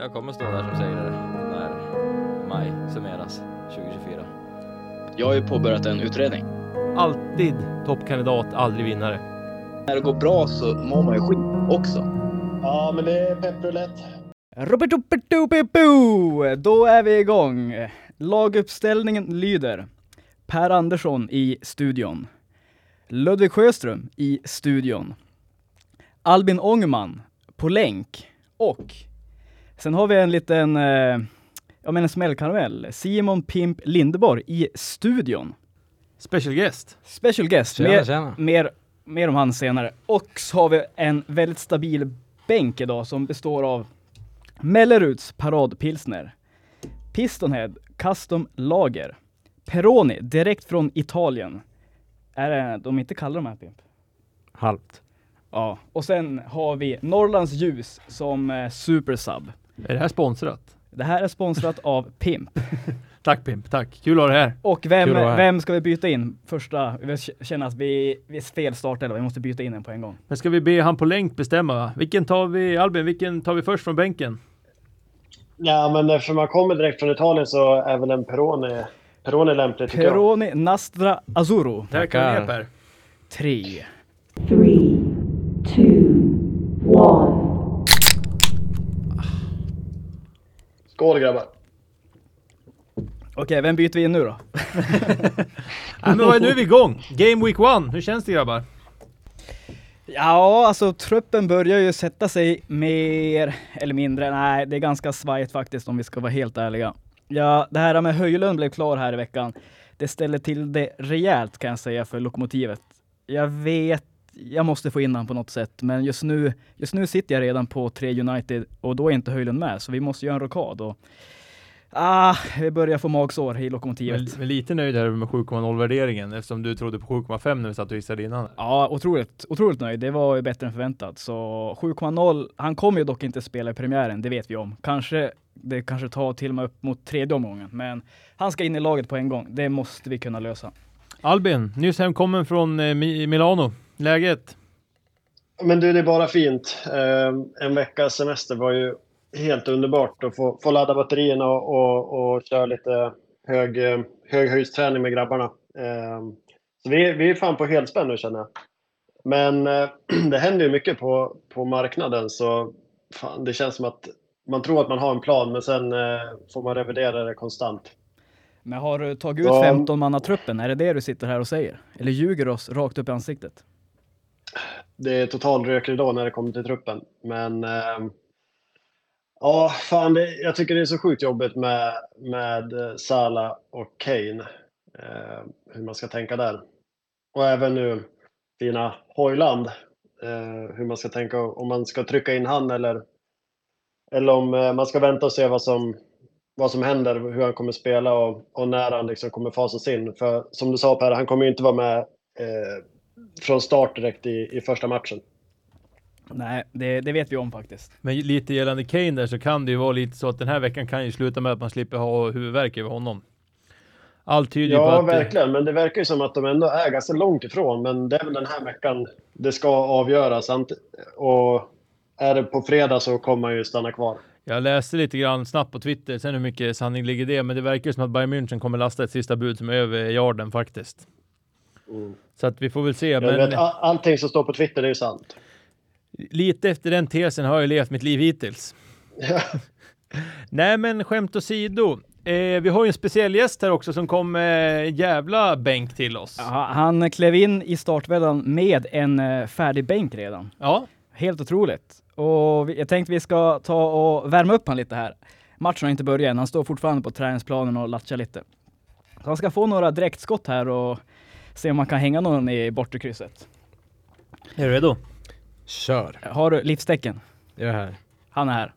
Jag kommer stå där som segrare när maj summeras 2024. Jag har ju påbörjat en utredning. Alltid toppkandidat, aldrig vinnare. När det går bra så mår man ju skit också. Ja, men det är pepprulett. Robertopetupepu! Då är vi igång. Laguppställningen lyder Per Andersson i studion. Ludvig Sjöström i studion. Albin Ångman på länk. Och sen har vi en liten, eh, jag menar smällkaramell. Simon Pimp Lindeborg i studion. Special guest. Special guest. Tjena, mer, tjena. Mer, mer om han senare. Och så har vi en väldigt stabil bänk idag som består av Melleruds paradpilsner, Pistonhead Custom Lager, Peroni direkt från Italien. Är det, de inte kallar de här Pimp? Halvt. Ja, och sen har vi Norrlands ljus som eh, supersub. Är det här sponsrat? Det här är sponsrat av Pimp. Tack Pimp, tack. Kul att ha dig här. Och vem, här. vem ska vi byta in? Första, vi känner att vi, vi är fel startelva, vi måste byta in en på en gång. Men ska vi be han på länk bestämma? va? Vilken tar vi, Albin, vilken tar vi först från bänken? Ja, men eftersom man kommer direkt från Italien så är väl en Peroni, Peroni lämplig tycker jag. Peroni Nastra Azzurro. Där kan vi ner Per. Tre. Three, two, one. Skål grabbar! Okej, vem byter vi in nu då? Nej, men vad- nu är vi igång! Game Week 1. Hur känns det grabbar? Ja, alltså truppen börjar ju sätta sig mer eller mindre. Nej, det är ganska svajigt faktiskt om vi ska vara helt ärliga. Ja, det här med Höjlund blev klar här i veckan. Det ställer till det rejält kan jag säga för Lokomotivet. Jag vet, jag måste få in han på något sätt, men just nu, just nu sitter jag redan på tre United och då är inte Höjlund med, så vi måste göra en rockad. Och, ah, vi börjar få magsår i Lokomotivet. Men, men lite nöjd här med 7,0 värderingen eftersom du trodde på 7,5 när vi satt och gissade innan. Ja, otroligt, otroligt nöjd. Det var ju bättre än förväntat. Så 7,0. Han kommer ju dock inte spela i premiären, det vet vi om. Kanske, det kanske tar till och med upp mot tredje omgången, men han ska in i laget på en gång. Det måste vi kunna lösa. Albin, nyss hemkommen från eh, Mi- Milano. Läget? Men du, det är bara fint. Eh, en veckas semester var ju helt underbart att få, få ladda batterierna och, och, och köra lite hög, eh, höghöjdsträning med grabbarna. Eh, så vi, vi är fan på helspänn nu känner jag. Men eh, det händer ju mycket på, på marknaden så fan, det känns som att man tror att man har en plan men sen eh, får man revidera det konstant. Men har du tagit ut Ja. 15 manna truppen? Är det det du sitter här och säger? Eller ljuger du oss rakt upp i ansiktet? Det är total rökridå när det kommer till truppen. Men eh, ja, fan, det, jag tycker det är så sjukt jobbigt med, med Sala Salah och Kane. Eh, hur man ska tänka där. Och även nu fina Hojland. Eh, hur man ska tänka om man ska trycka in han eller, eller om eh, man ska vänta och se vad som, vad som händer, hur han kommer spela och, och när han liksom kommer fasas in. För som du sa Per, han kommer ju inte vara med eh, från start direkt i, i första matchen. Nej, det, det vet vi om faktiskt. Men lite gällande Kane där så kan det ju vara lite så att den här veckan kan ju sluta med att man slipper ha huvudvärk över honom. Allt tyder ju på Ja, att... eh, verkligen. Men det verkar ju som att de ändå är ganska långt ifrån. Men det är väl den här veckan det ska avgöras. Ant- Och är det på fredag så kommer han ju stanna kvar. Jag läste lite grann snabbt på Twitter, sen hur mycket sanning ligger det, men det verkar ju som att Bayern München kommer lasta ett sista bud som är över yarden faktiskt. Så att vi får väl se, Jag men vet, all- allting som står på Twitter det är ju sant. lite efter den tesen har jag levt mitt liv hittills. Nej, men skämt åsido. Eh, vi har ju en speciell gäst här också som kom med en jävla bänk till oss. Ja, han klev in i startbädden med en eh, färdig bänk redan. Ja, Helt otroligt. Och vi- jag tänkte vi ska ta och värma upp han lite här. Matchen har inte börjat än, han står fortfarande på träningsplanen och latchar lite. Så han ska få några direktskott här och se om man kan hänga någon i bortre krysset. är du redo? Kör. Har du livstecken? Jag är här. Han är här.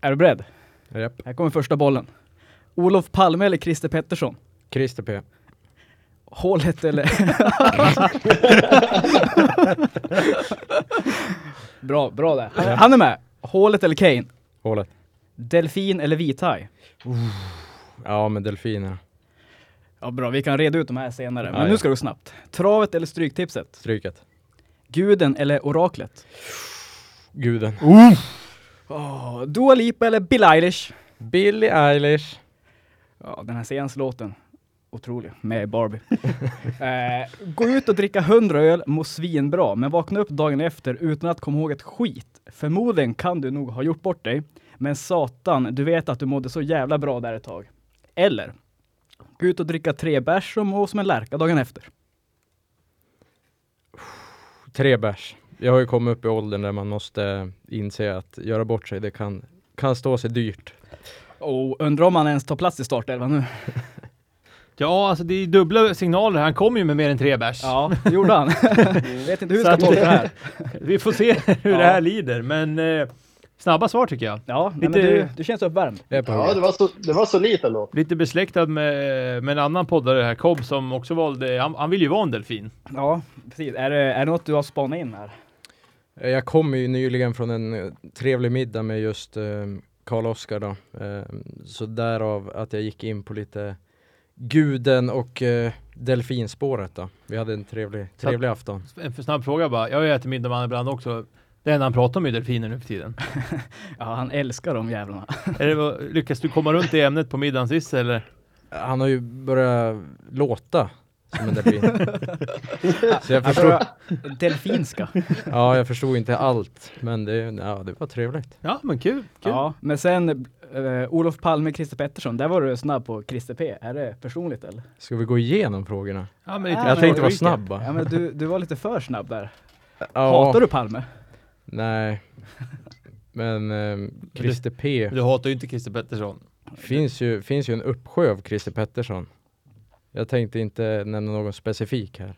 Är du beredd? Japp. Här kommer första bollen. Olof Palme eller Christer Pettersson? Christer P. Hålet eller... bra, bra där. Han, han är med. Hålet eller Kane? Hålet. Delfin eller vithaj? Ja, med delfiner. Ja bra, vi kan reda ut de här senare. Men Ja, nu ska det gå snabbt. Travet eller stryktipset? Stryket. Guden eller oraklet? Guden. Åh, Ja, Dua Lipa eller Bill Eilish? Billie Eilish. Ja, den här senaste låten. Otrolig. Med Barbie. eh, gå ut och dricka 100 öl, må svinbra, men vakna upp dagen efter utan att komma ihåg ett skit. Förmodligen kan du nog ha gjort bort dig, men satan, du vet att du mådde så jävla bra där ett tag. Eller, ut och dricka tre bärs och må som en lärka dagen efter. Tre bärs. Jag har ju kommit upp i åldern där man måste inse att göra bort sig, det kan, kan stå sig dyrt. Och undrar om han ens tar plats i startelvan nu. Ja, alltså det är dubbla signaler. Han kom ju med mer än tre bärs. Ja, det gjorde han. vet inte hur vi ska tolka det här. Vi får se hur Ja. det här lider, men eh, snabba svar tycker jag. Ja, nej, Lite- men du, du känns uppvärmd. Jag är på Ja, hugget. det var så, det var så lite ändå. Lite besläktad med, med en annan poddare här, Cobb, som också valde, han, han vill ju vara en delfin. Ja, precis. Är det, är det något du har spanat in här? Eh, Jag kom ju nyligen från en eh, trevlig middag med just eh, Karl Oskar då. Eh, så därav att jag gick in på lite guden och eh, delfinspåret då. Vi hade en trevlig, trevlig afton. En för snabb fråga bara. Jag har ju ätit middag med honom ibland också. Det enda han pratar om är delfiner nu för tiden. Ja, han älskar de jävlarna. är det, vad- lyckas du komma runt i ämnet på middagen sist eller? Han har ju börjat låta som en delfin. så jag förstod, Delfinska. ja, jag förstod inte allt, men det, ja, det var trevligt. Ja, men kul. kul. Ja, men sen eh, Olof Palme, Christer Pettersson, där var du snabb på Christer P. Är det personligt eller? Ska vi gå igenom frågorna? Ja, men lite jag men tänkte vara snabb bara. Ja, men du, du var lite för snabb där. Ja, Hatar du Palme? Nej. Men eh, Christer P. Du hatar ju inte Christer Pettersson. Finns ju, finns ju en uppsjö av Christer Pettersson. Jag tänkte inte nämna någon specifik här.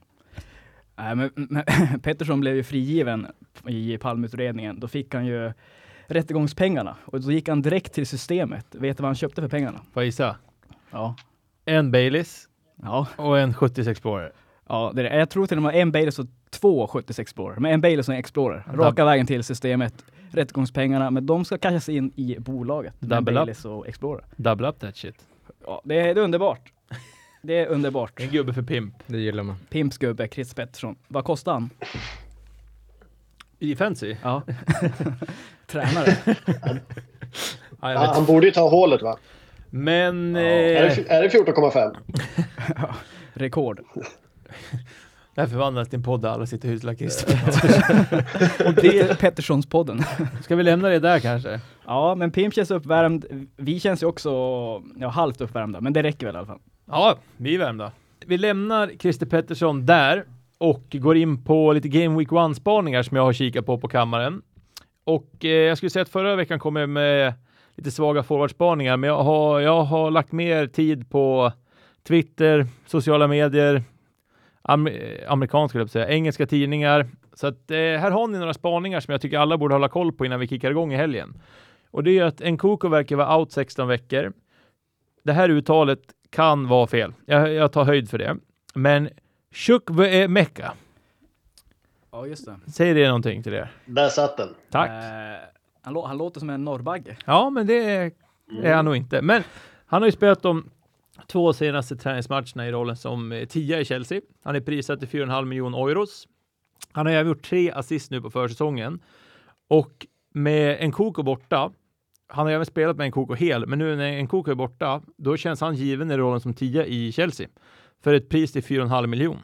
Nej, men, men Pettersson blev ju frigiven i Palmeutredningen. Då fick han ju rättegångspengarna och då gick han direkt till systemet. Vet du vad han köpte för pengarna? Får jag gissa? Ja. En Baileys Ja, och en 76 Explorer. ja det är, jag tror till och med en Baileys och två 76 Explorer. Men en Baileys och en Explorer. Raka vägen till systemet. Rättegångspengarna, men de ska cashas in i bolaget. med Double up. Och Explorer. Double up that shit. Ja, det är, det är underbart. Det är underbart. En gubbe för pimp. Det gillar man. Pimps gubbe, Chris Pettersson. Vad kostar han? I fancy? Ja. Tränare. Ja, Ja, han borde ju ta hålet va? Men... Är Eh, det, är det 14,5? Rekord. här förvandlas till en podd där alla sitter och hyslar Christer. Och det är Petterssons-podden. Ska vi lämna det där kanske? Ja, men Pimp känns uppvärmd. Vi känns ju också ja, halvt uppvärmda, men det räcker väl i alla fall. Ja, vi är värmda. Vi lämnar Christer Pettersson där och går in på lite Game Week 1-spaningar som jag har kikat på på kammaren. Och eh, jag skulle säga att förra veckan kom jag med lite svaga forwardspaningar, men jag har, jag har lagt mer tid på Twitter, sociala medier, am, eh, amerikanska, skulle jag säga, engelska tidningar. Så att eh, här har ni några spaningar som jag tycker alla borde hålla koll på innan vi kickar igång i helgen. Och det är att Nkoko verkar vara out 16 veckor. Det här uttalet kan vara fel. Jag, jag tar höjd för det. Men Chukwe Mecca, Ja, just det. säger det någonting till er? Där satt den. Tack. Eh, han, lå- han låter som en norrbagge. Ja, men det är, är han nog inte. Men han har ju spelat de två senaste träningsmatcherna i rollen som eh, tia i Chelsea. Han är prisad till 4,5 miljoner euros. Han har även gjort tre assist nu på försäsongen. Och med en Koko borta, han har även spelat med en Koko hel, men nu när en Koko är borta, då känns han given i rollen som tia i Chelsea. För ett pris till 4,5 miljoner.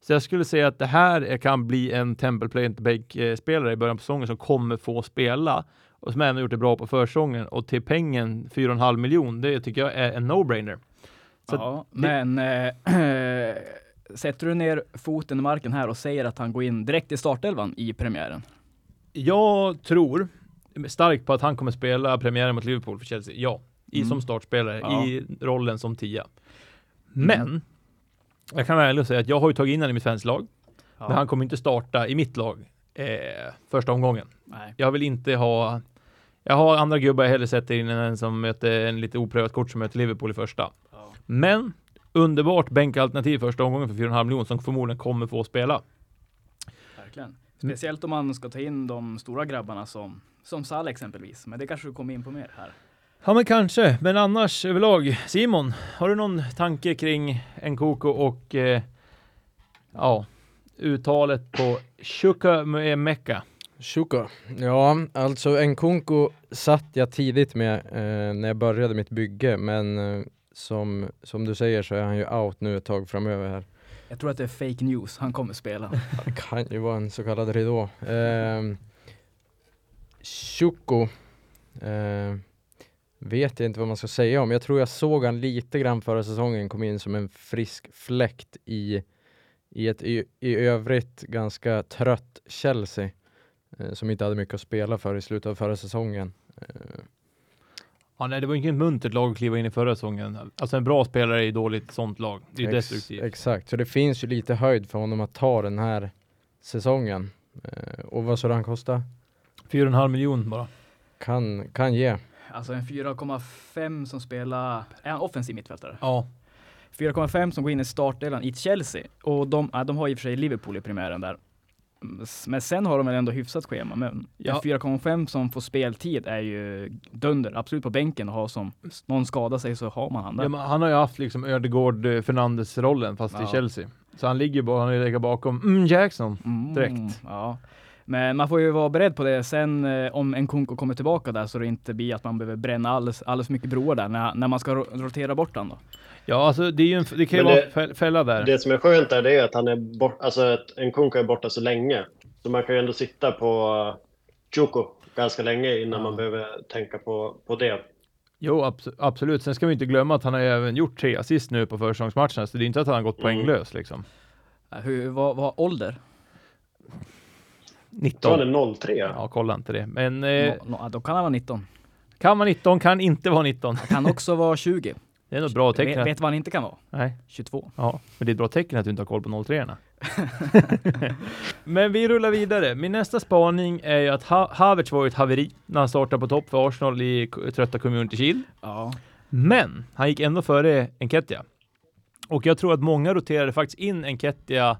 Så jag skulle säga att det här kan bli en Temple Play Bake-spelare eh, i början på säsongen som kommer få spela och som även gjort det bra på försäsongen och till pengen 4,5 miljoner. det tycker jag är en no-brainer. Ja, det- men eh, sätter du ner foten i marken här och säger att han går in direkt i startelvan i premiären? Jag tror starkt på att han kommer spela premiären mot Liverpool för Chelsea, ja. I, Mm. Som startspelare, Ja. i rollen som tia. Men, jag kan och säga att jag har ju tagit in honom i mitt svenska lag, Ja. men han kommer inte starta i mitt lag eh, första omgången. Nej. Jag vill inte ha jag har andra gubbar jag hellre sätter in än en som möter en lite oprövat kort som möter Liverpool i första. Men underbart bänkalternativ första omgången för 4,5 miljoner som förmodligen kommer få spela. Verkligen. Speciellt om man ska ta in de stora grabbarna som, som Salah exempelvis. Men det kanske du kommer in på mer här. Ja men kanske, men annars överlag. Simon, har du någon tanke kring Nkoko och eh, ja, uttalet på Chuka Mecca? Shuko. Ja, alltså Nkunku satt jag tidigt med eh, när jag började mitt bygge, men eh, som, som du säger så är han ju out nu ett tag framöver här. Jag tror att det är fake news. Han kommer spela. Det kan ju vara en så kallad ridå. Eh, eh, vet jag inte vad man ska säga om. Jag tror jag såg han lite grann förra säsongen, kom in som en frisk fläkt i, i ett i, i övrigt ganska trött Chelsea eh, som inte hade mycket att spela för i slutet av förra säsongen. Eh, Ja, nej, det var inget muntert lag att kliva in i förra säsongen. Alltså en bra spelare i dåligt sånt lag. Det är Ex- destruktivt. Exakt, så det finns ju lite höjd för honom att ta den här säsongen. Eh, och vad du han kostar? 4,5 miljon bara. Kan, kan ge. Alltså en 4,5 som spelar, är han offensiv mittfältare? Ja, 4,5 som går in i startdelen i Chelsea. Och de, ja, de har i och för sig Liverpool i premiären där. Mm, Men sen har de väl ändå hyfsat schema. Men Ja. en 4,5 som får speltid är ju dunder. Absolut på bänken och ha som, någon skadar sig så har man han där. ja han har ju haft liksom Ödegård eh, Fernandes rollen fast i Ja. Chelsea. Så han ligger bara, han legat bakom mm, Jackson. Mm, direkt. Ja. Men man får ju vara beredd på det. Sen eh, om en Kunko kommer tillbaka där så det inte blir att man behöver bränna alldeles, alldeles mycket broar där när, när man ska ro rotera bort han då. Ja, alltså det är ju en, det kan ju Men vara fäll- fälla där. Det som är skönt där det är att han är bort, alltså att Nkunku är borta så länge. Så man kan ju ändå sitta på Chuko ganska länge innan man behöver tänka på, på det. Jo, abs- absolut. Sen ska vi inte glömma att han har ju även gjort tre assist nu på försäsongsmatcherna, så det är inte att han har gått Mm. poänglös liksom. Eh, Hur, vad, vad ålder? Jag tror 19. han är 03. Ja, kolla inte det. Men eh, Nå- nå- då kan han vara 19. kan vara 19, kan inte vara 19. Han kan också vara 20. Det är nog bra tecken. Vet, vet vad han inte kan vara? Nej, 22. ja, men det är ett bra tecken att du inte har koll på 03 Men vi rullar vidare. Min nästa spaning är ju att ha Havertz var ju ett haveri när han startade på topp för Arsenal i trötta Community Shield. Ja. Men han gick ändå före Enketia. Och jag tror att många roterade faktiskt in Enketia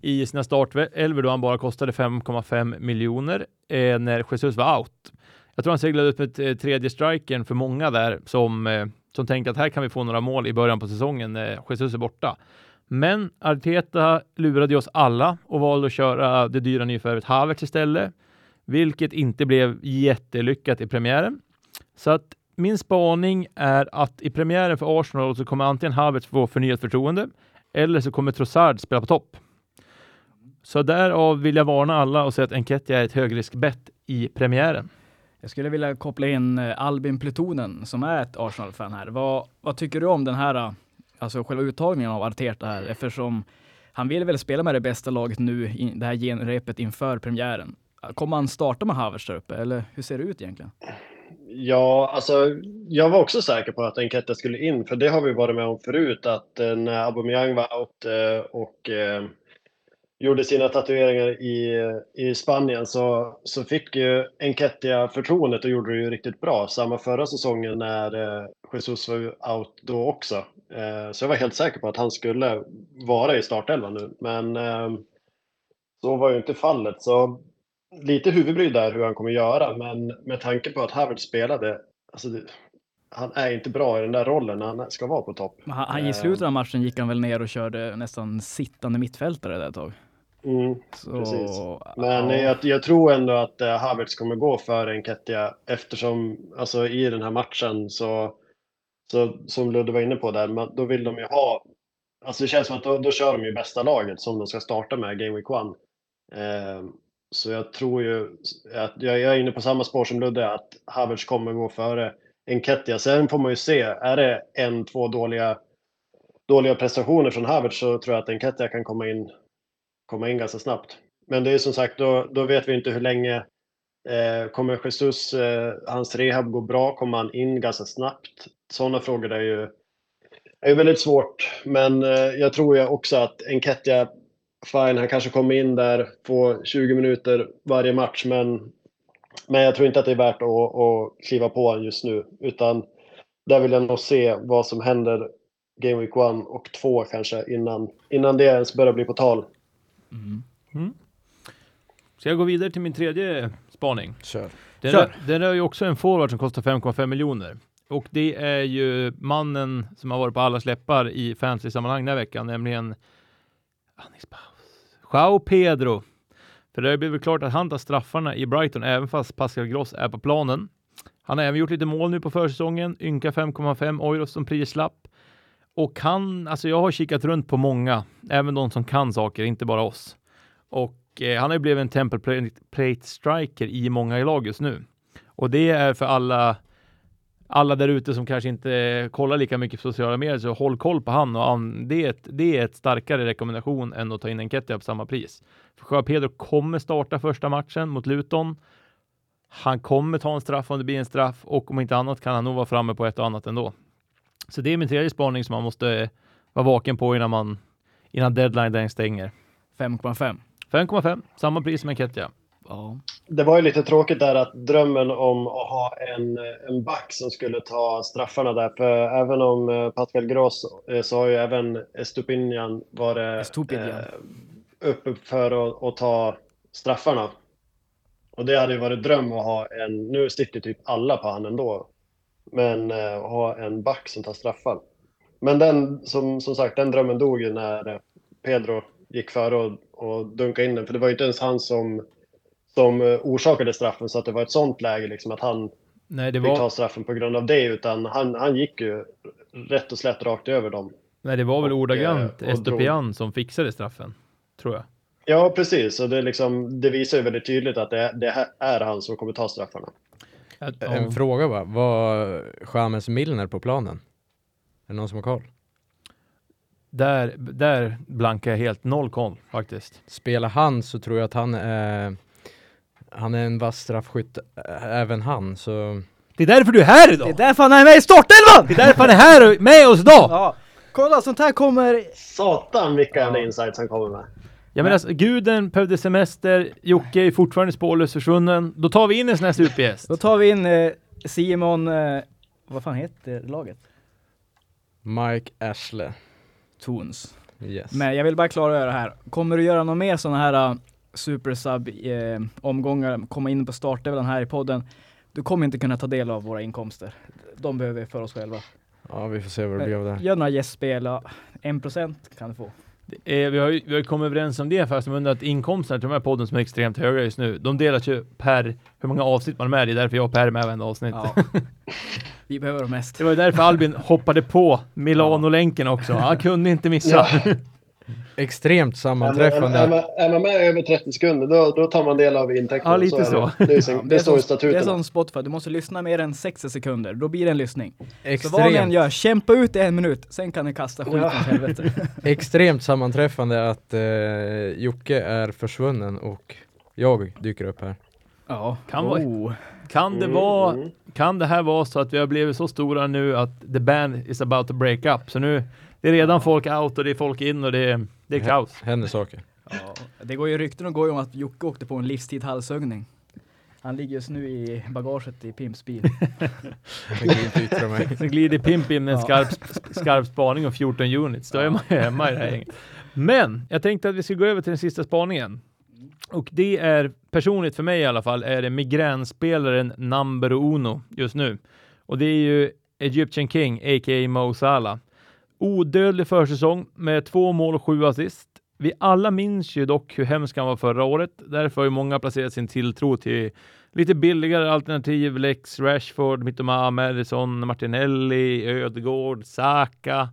i sina startelvor då han bara kostade 5,5 miljoner eh, när Jesus var out. Jag tror han seglade ut med eh, tredje strikern för många där som, eh, som tänkte att här kan vi få några mål i början på säsongen när Jesus är borta. Men Arteta lurade oss alla och valde att köra det dyra nyförvärvet Havertz istället, vilket inte blev jättelyckat i premiären. Så att min spaning är att i premiären för Arsenal så kommer antingen Havertz få förnyat förtroende eller så kommer Trossard spela på topp. Så därav vill jag varna alla och säga att Enketia är ett högriskbett i premiären. Jag skulle vilja koppla in eh, Albin Plutonen som är ett Arsenal-fan här. Vad, vad tycker du om den här, eh, alltså själva uttagningen av Arteta här? Eftersom han vill väl spela med det bästa laget nu, i det här genrepet inför premiären. Kommer han starta med Havertz där uppe, eller hur ser det ut egentligen? Ja, alltså jag var också säker på att Enketia skulle in, för det har vi varit med om förut, att eh, när Aubameyang var out och gjorde sina tatueringar i, i Spanien så, så fick ju Enketia förtroendet och gjorde det ju riktigt bra. Samma förra säsongen när eh, Jesus var out då också. Eh, så jag var helt säker på att han skulle vara i startelvan nu, men eh, så var ju inte fallet. Så lite huvudbry där hur han kommer göra, men med tanke på att Havertz spelade, alltså han är inte bra i den där rollen när han ska vara på topp. Men Han, I slutet av matchen gick han väl ner och körde nästan sittande mittfältare där ett tag. Mm. Så, Precis. Men ja. jag, jag tror ändå att eh, Havertz kommer gå för Enketia eftersom alltså, i den här matchen så, så som Ludde var inne på där, man, då vill de ju ha Alltså det känns som att då, då kör de ju bästa laget som de ska starta med Game Week 1. Eh, så jag tror ju att jag, jag är inne på samma spår som Ludde att Havertz kommer gå före Enketia. Sen får man ju se, är det en, två dåliga, dåliga prestationer från Havertz så tror jag att Enketia kan komma in komma in ganska snabbt. Men det är som sagt, då, då vet vi inte hur länge eh, kommer Jesus, eh, hans rehab gå bra? Kommer han in ganska snabbt? Sådana frågor är ju, är väldigt svårt. Men eh, jag tror ju också att Enketia, fine, han kanske kommer in där, får 20 minuter varje match, men, men jag tror inte att det är värt att, att kliva på honom just nu. Utan där vill jag nog se vad som händer Game Week 1 och 2 kanske innan, innan det ens börjar bli på tal. Mm. Ska jag gå vidare till min tredje spaning? Kör. Den, Kör. Är, den är ju också en forward som kostar 5,5 miljoner. Och det är ju mannen som har varit på alla släppar i fantasy-sammanhang den här veckan, nämligen. Joao Pedro. För det har blivit klart att han tar straffarna i Brighton även fast Pascal Gross är på planen. Han har även gjort lite mål nu på försäsongen, ynka 5,5 euro som prislapp. Och han, alltså jag har kikat runt på många, även de som kan saker, inte bara oss. Och eh, han har ju blivit en temple Plate-striker i många lag just nu. Och det är för alla alla där ute som kanske inte kollar lika mycket på sociala medier, så håll koll på han och han. Det är ett, det är ett starkare rekommendation än att ta in en Kettia på samma pris. För Joao Pedro kommer starta första matchen mot Luton. Han kommer ta en straff om det blir en straff och om inte annat kan han nog vara framme på ett och annat ändå. Så det är min tredje spaning som man måste vara vaken på innan man innan deadline den stänger. 5,5. 5,5, samma pris som en Kettia. Ja. Det var ju lite tråkigt där att drömmen om att ha en, en back som skulle ta straffarna där. För även om eh, Pascal Gross eh, så har ju även Estupinian varit Estupinian. eh, uppe för att, att ta straffarna. Och det hade ju varit dröm att ha en, nu sitter typ alla på han ändå, men eh, ha en back som tar straffar. Men den, som, som sagt, den drömmen dog ju när Pedro gick före och, och dunkade in den. För det var ju inte ens han som, som eh, orsakade straffen, så att det var ett sånt läge liksom att han Nej, det fick var, ta straffen på grund av det, utan han, han gick ju rätt och slätt rakt över dem. nej, det var väl och, ordagrant eh, och Estopian som fixade straffen, tror jag. Ja, precis. Och det, liksom, det visar ju väldigt tydligt att det, det är han som kommer ta straffarna. Att- En ja. fråga bara, var James Milner på planen? Är det någon som har koll? Där, där blankar jag helt noll koll faktiskt. Spelar han så tror jag att han är han är en vass straffskytt, även han, så Det är därför du är här Det idag! är därför han är med i startelvan! Det är därför han är här med oss idag! Ja, kolla sånt här kommer... Satan vilka jävla insights han kommer med. Jag menar, alltså, guden behövde semester, Jocke är fortfarande spårlöst försvunnen. Då tar vi in en sån här supergäst. Då tar vi in eh, Simon, eh, vad fan heter laget? Mike Ashley. Toons. Yes. Men jag vill bara klargöra det här. Kommer du göra några mer sådana här uh, super sub eh, omgångar, komma in på startelvan här i podden, du kommer inte kunna ta del av våra inkomster. De behöver vi för oss själva. Ja, vi får se vad det blir av det. Gör några gästspel, ja, 1% kan du få. Eh, vi, har ju, vi har ju kommit överens om det fast under att inkomsterna till de här podden som är extremt höga just nu, de delas ju per hur många avsnitt man är med i. Det är därför jag och Per är med varenda avsnitt. Ja. vi behöver dem mest. Det var ju därför Albin hoppade på Milano-länken också. Han kunde inte missa. Extremt Är, sammanträffande. är, man, är man med över 30 sekunder då, då tar man del av intäkterna. Ja, lite är så. Det, det, Ja, det står i som, det är statuterna. som Spotify, du måste lyssna mer än 60 sekunder, då blir det en lyssning. Så vad ni än Extremt, gör, kämpa ut i en minut, sen kan ni kasta skiten Ja. helvete. extremt sammanträffande att eh, Jocke är försvunnen och jag dyker upp här. Ja, Kan vara- oh. Kan det Mm, vara, mm. kan det här vara så att vi har blivit så stora nu att the band is about to break up? Så nu, det är redan folk out och det är folk in och det är, det är kaos. Händer saker. Ja, det går ju rykten och går ju om att Jocke åkte på en livstid halshögning. Han ligger just nu i bagaget i Pimps bil. Sen glider Pimp in med en skarp, skarp spaning och 14 units. Då är man ju hemma i det här gänget. Men jag tänkte att vi ska gå över till den sista spaningen. Och det är personligt för mig i alla fall är det migränspelaren number uno just nu. Och det är ju Egyptian King, a.k.a. Mo Salah. Odödlig försäsong med två mål och sju assist. Vi alla minns ju dock hur hemsk han var förra året. Därför har ju många placerat sin tilltro till lite billigare alternativ. Lex, Rashford, Mittoma, Madison, Martinelli, Ödegård, Saka.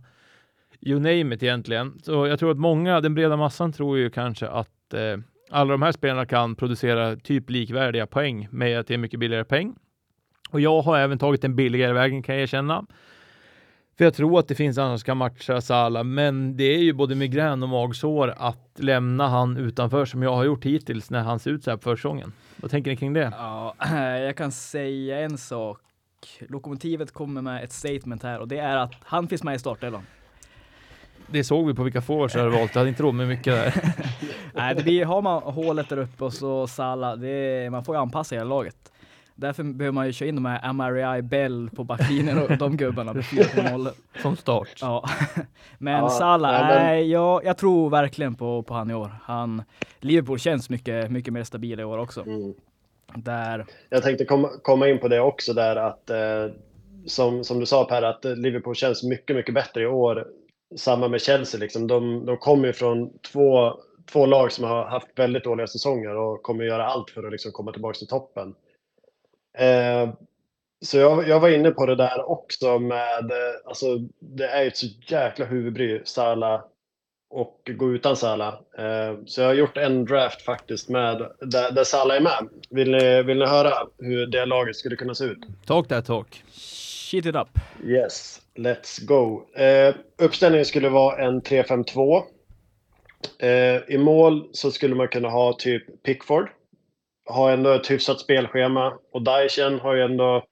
You name it egentligen. Så jag tror att många, den breda massan tror ju kanske att eh, alla de här spelarna kan producera typ likvärdiga poäng med till mycket billigare peng. Och jag har även tagit den billigare vägen kan jag erkänna. För jag tror att det finns andra som kan matcha Salah, men det är ju både migrän och magsår att lämna han utanför som jag har gjort hittills när han ser ut så här på försäsongen. Vad tänker ni kring det? Ja, jag kan säga en sak. Lokomotivet kommer med ett statement här och det är att han finns med i startelvan. Det såg vi på vilka forwards jag hade valt. Jag hade inte råd med mycket där. Nej, det blir, har man hålet där uppe och så Salah, det man får ju anpassa hela laget. Därför behöver man ju köra in de här Amari Bell på backlinjen och de gubbarna på 4.0. Som start. Ja, men Ja, Salah, nej, men- nej, jag, jag tror verkligen på, på han i år. Han, Liverpool känns mycket, mycket mer stabila i år också. Mm. Där, Jag tänkte komma, komma in på det också där att eh, som, som du sa Per, att Liverpool känns mycket, mycket bättre i år. Samma med Chelsea liksom. De, de kommer ju från två, två lag som har haft väldigt dåliga säsonger och kommer göra allt för att liksom komma tillbaka till toppen. Eh, så jag, jag var inne på det där också med, alltså det är ju ett så jäkla huvudbry, Salah och gå utan Salah. Eh, så jag har gjort en draft faktiskt med, där, där Salah är med. Vill ni, vill ni höra hur det laget skulle kunna se ut? Talk that talk. Shit it up. Yes, let's go. Eh, uppställningen skulle vara en 3-5-2. Eh, I mål så skulle man kunna ha typ Pickford. Har ändå ett hyfsat spelschema. Och Daishen har ju ändå...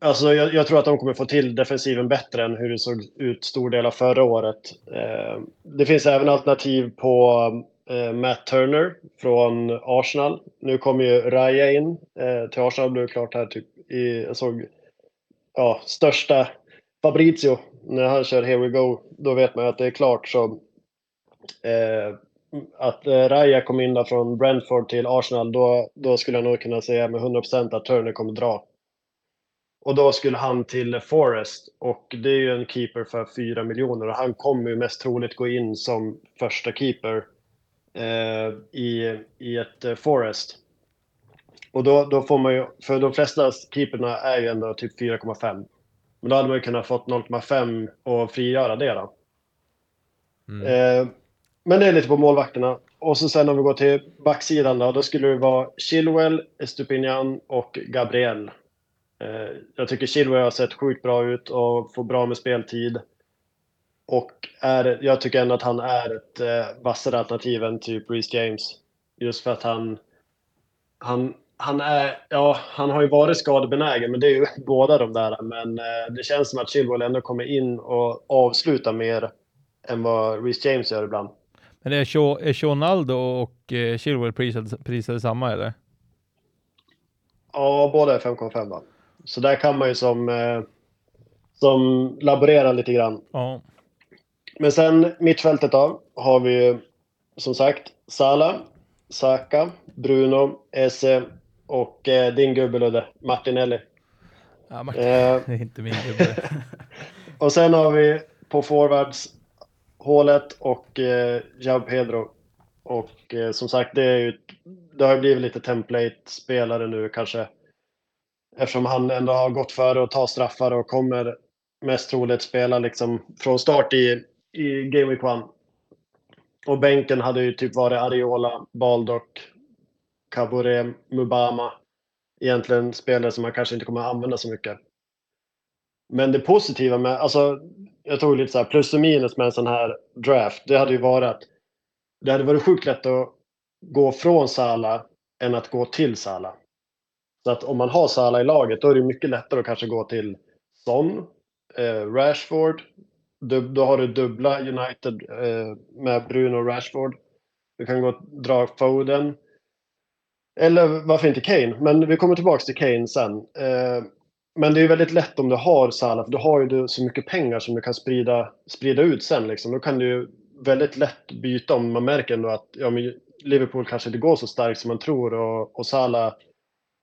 Alltså jag, jag tror att de kommer få till defensiven bättre än hur det såg ut stor del av förra året. Eh, det finns även alternativ på eh, Matt Turner från Arsenal. Nu kommer ju Raya in eh, till Arsenal. blev klart här typ i... Jag såg ja, största Fabrizio, när han kör Here We Go, då vet man ju att det är klart. Så, eh, att eh, Raya kom in där från Brentford till Arsenal, då, då skulle jag nog kunna säga med 100% att Turner kommer dra. Och då skulle han till Forest och det är ju en keeper för 4 miljoner och han kommer ju mest troligt gå in som första keeper eh, i, i ett eh, Forest. Och då, då får man ju, för de flesta keeperna är ju ändå typ 4,5. Men då hade man ju kunnat fått 0,5 och frigöra det då. Mm. Eh, men det är lite på målvakterna. Och så sen om vi går till backsidan då, då skulle det vara Chilwell, Estupinian och Gabriel. Eh, jag tycker Chilwell har sett sjukt bra ut och får bra med speltid. Och är, jag tycker ändå att han är ett eh, vassare alternativ än typ Reece James. Just för att han, han, han är, ja, han har ju varit skadebenägen, men det är ju båda de där. Men eh, det känns som att Chilwell ändå kommer in och avslutar mer än vad Reece James gör ibland. Men är, Shonaldo och eh, Chilwell prisade, prisade samma eller? Ja, båda är 5,5 va? Så där kan man ju som, eh, som laborera lite grann. Ja. Men sen mittfältet då har vi ju som sagt Sala, Saka, Bruno, Eze och eh, din gubbe Ludde, Martinelli. ja Martin, Eh, det är inte min gubbe. och sen har vi på forwards hålet och eh, Jao Pedro. Och eh, som sagt, det, är ju, det har ju blivit lite template-spelare nu kanske. Eftersom han ändå har gått före och tar straffar och kommer mest troligt spela liksom från start i, i Game Week 1. Och bänken hade ju typ varit Ariola, Baldock, Kabore, Mubama. Egentligen spelare som man kanske inte kommer att använda så mycket. Men det positiva med, alltså jag tog lite så här plus och minus med en sån här draft. Det hade ju varit att det hade varit sjukt lätt att gå från Sala än att gå till Sala. Så att om man har Sala i laget då är det mycket lättare att kanske gå till Son, eh, Rashford. Du, då har du dubbla United eh, med Bruno och Rashford. Du kan gå dra Foden. Eller varför inte Kane? Men vi kommer tillbaka till Kane sen. Eh, men det är väldigt lätt om du har Salah, för då har ju du så mycket pengar som du kan sprida, sprida ut sen. Liksom. Då kan du ju väldigt lätt byta om man märker ändå att ja, men Liverpool kanske inte går så starkt som man tror och, och Salah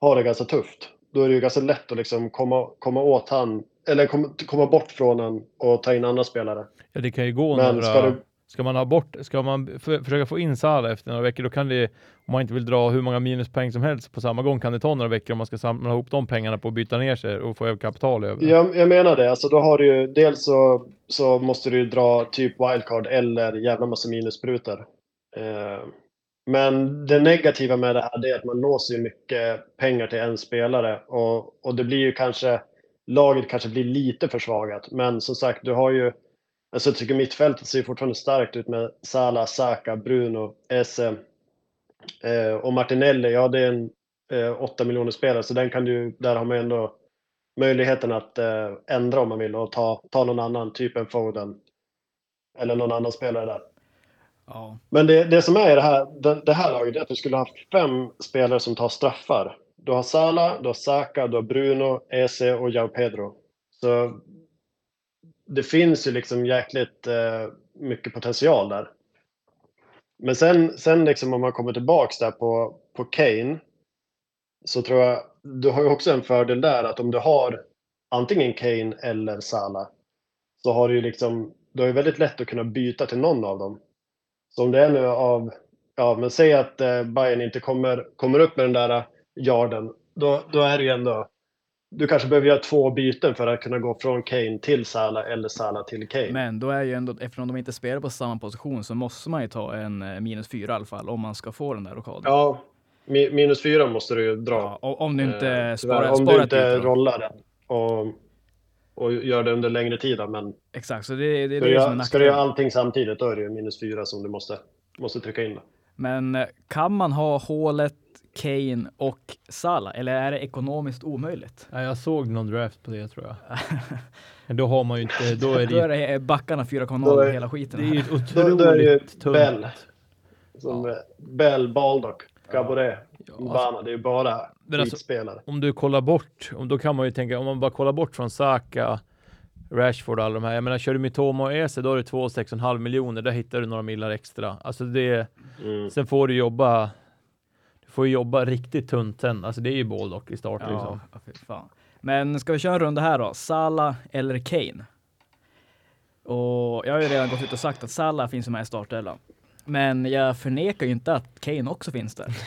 har det ganska tufft. Då är det ju ganska lätt att liksom komma, komma åt han, eller komma, komma bort från han och ta in andra spelare. Ja, det kan ju gå Men några... ska du- Ska man ha bort, ska man för, försöka få in Salah efter några veckor, då kan det, om man inte vill dra hur många minuspoäng som helst på samma gång, kan det ta några veckor om man ska samla ihop de pengarna på att byta ner sig och få över kapital över. Jag, jag menar det. Alltså, då har du ju, dels så, så måste du ju dra typ wildcard eller jävla massa minusprutor. Eh, men det negativa med det här är att man låser ju mycket pengar till en spelare och, och det blir ju kanske laget kanske blir lite försvagat. Men som sagt, du har ju Alltså jag tycker mittfältet ser fortfarande starkt ut med Salah, Saka, Bruno, Esse eh, och Martinelli. Ja, det är en eh, 8 miljoner spelare så den kan du, där har man ju ändå möjligheten att eh, ändra om man vill och ta, ta någon annan, typ en Foden. Eller någon annan spelare där. Ja. Men det, det som är i det här, det, det här laget är att du skulle ha fem spelare som tar straffar. Du har Salah, du har Saka, du har Bruno, Eze och João Pedro. Så det finns ju liksom jäkligt eh, mycket potential där. Men sen, sen liksom om man kommer tillbaks där på, på Kane så tror jag du har ju också en fördel där att om du har antingen Kane eller Salah så har du ju liksom du har ju väldigt lätt att kunna byta till någon av dem. Så om det är nu av, ja men säg att eh, Bayern inte kommer, kommer upp med den där eh, yarden, då, då är det ju ändå, du kanske behöver göra två byten för att kunna gå från Kane till Salah eller Salah till Kane. Men då är ju ändå, eftersom de inte spelar på samma position så måste man ju ta en eh, minus fyra i alla fall om man ska få den där rockaden. Ja, mi- minus fyra måste du ju dra. Ja, om du inte Eh, sparar, om du inte rollar den och, och gör det under längre tid. då, Men Exakt, så det, det är det som är ska du göra allting samtidigt, då är det ju minus fyra som du måste, måste trycka in. Då. Men eh, kan man ha hålet Kane och Salah eller är det ekonomiskt omöjligt? Ja, jag såg någon draft på det tror jag. Men då har man ju inte, då är det Då är det backarna Då 4,0 är- hela skiten. det är ju här. Då, är det ju otroligt tunt. Bell. Som ja. Bell, Baldock, Gaboret, Ja, Mbana. Det är ju bara Men alltså- skitspelare. om du kollar bort, om då kan man ju tänka, om man bara kollar bort från Saka, Rashford och alla de här. Jag menar, kör du Mitoma och Ese, då har du 2,6,5 miljoner. Där hittar du några millar extra. Alltså det, Mm. sen får du jobba, får jobba riktigt tunt sen. Alltså det är ju Baldock i start Ja, liksom. ja, fy fan. Men ska vi köra en runda här då? Salah eller Kane? Och jag har ju redan gått ut och sagt att Salah finns med i startelvan. Men jag förnekar ju inte att Kane också finns där.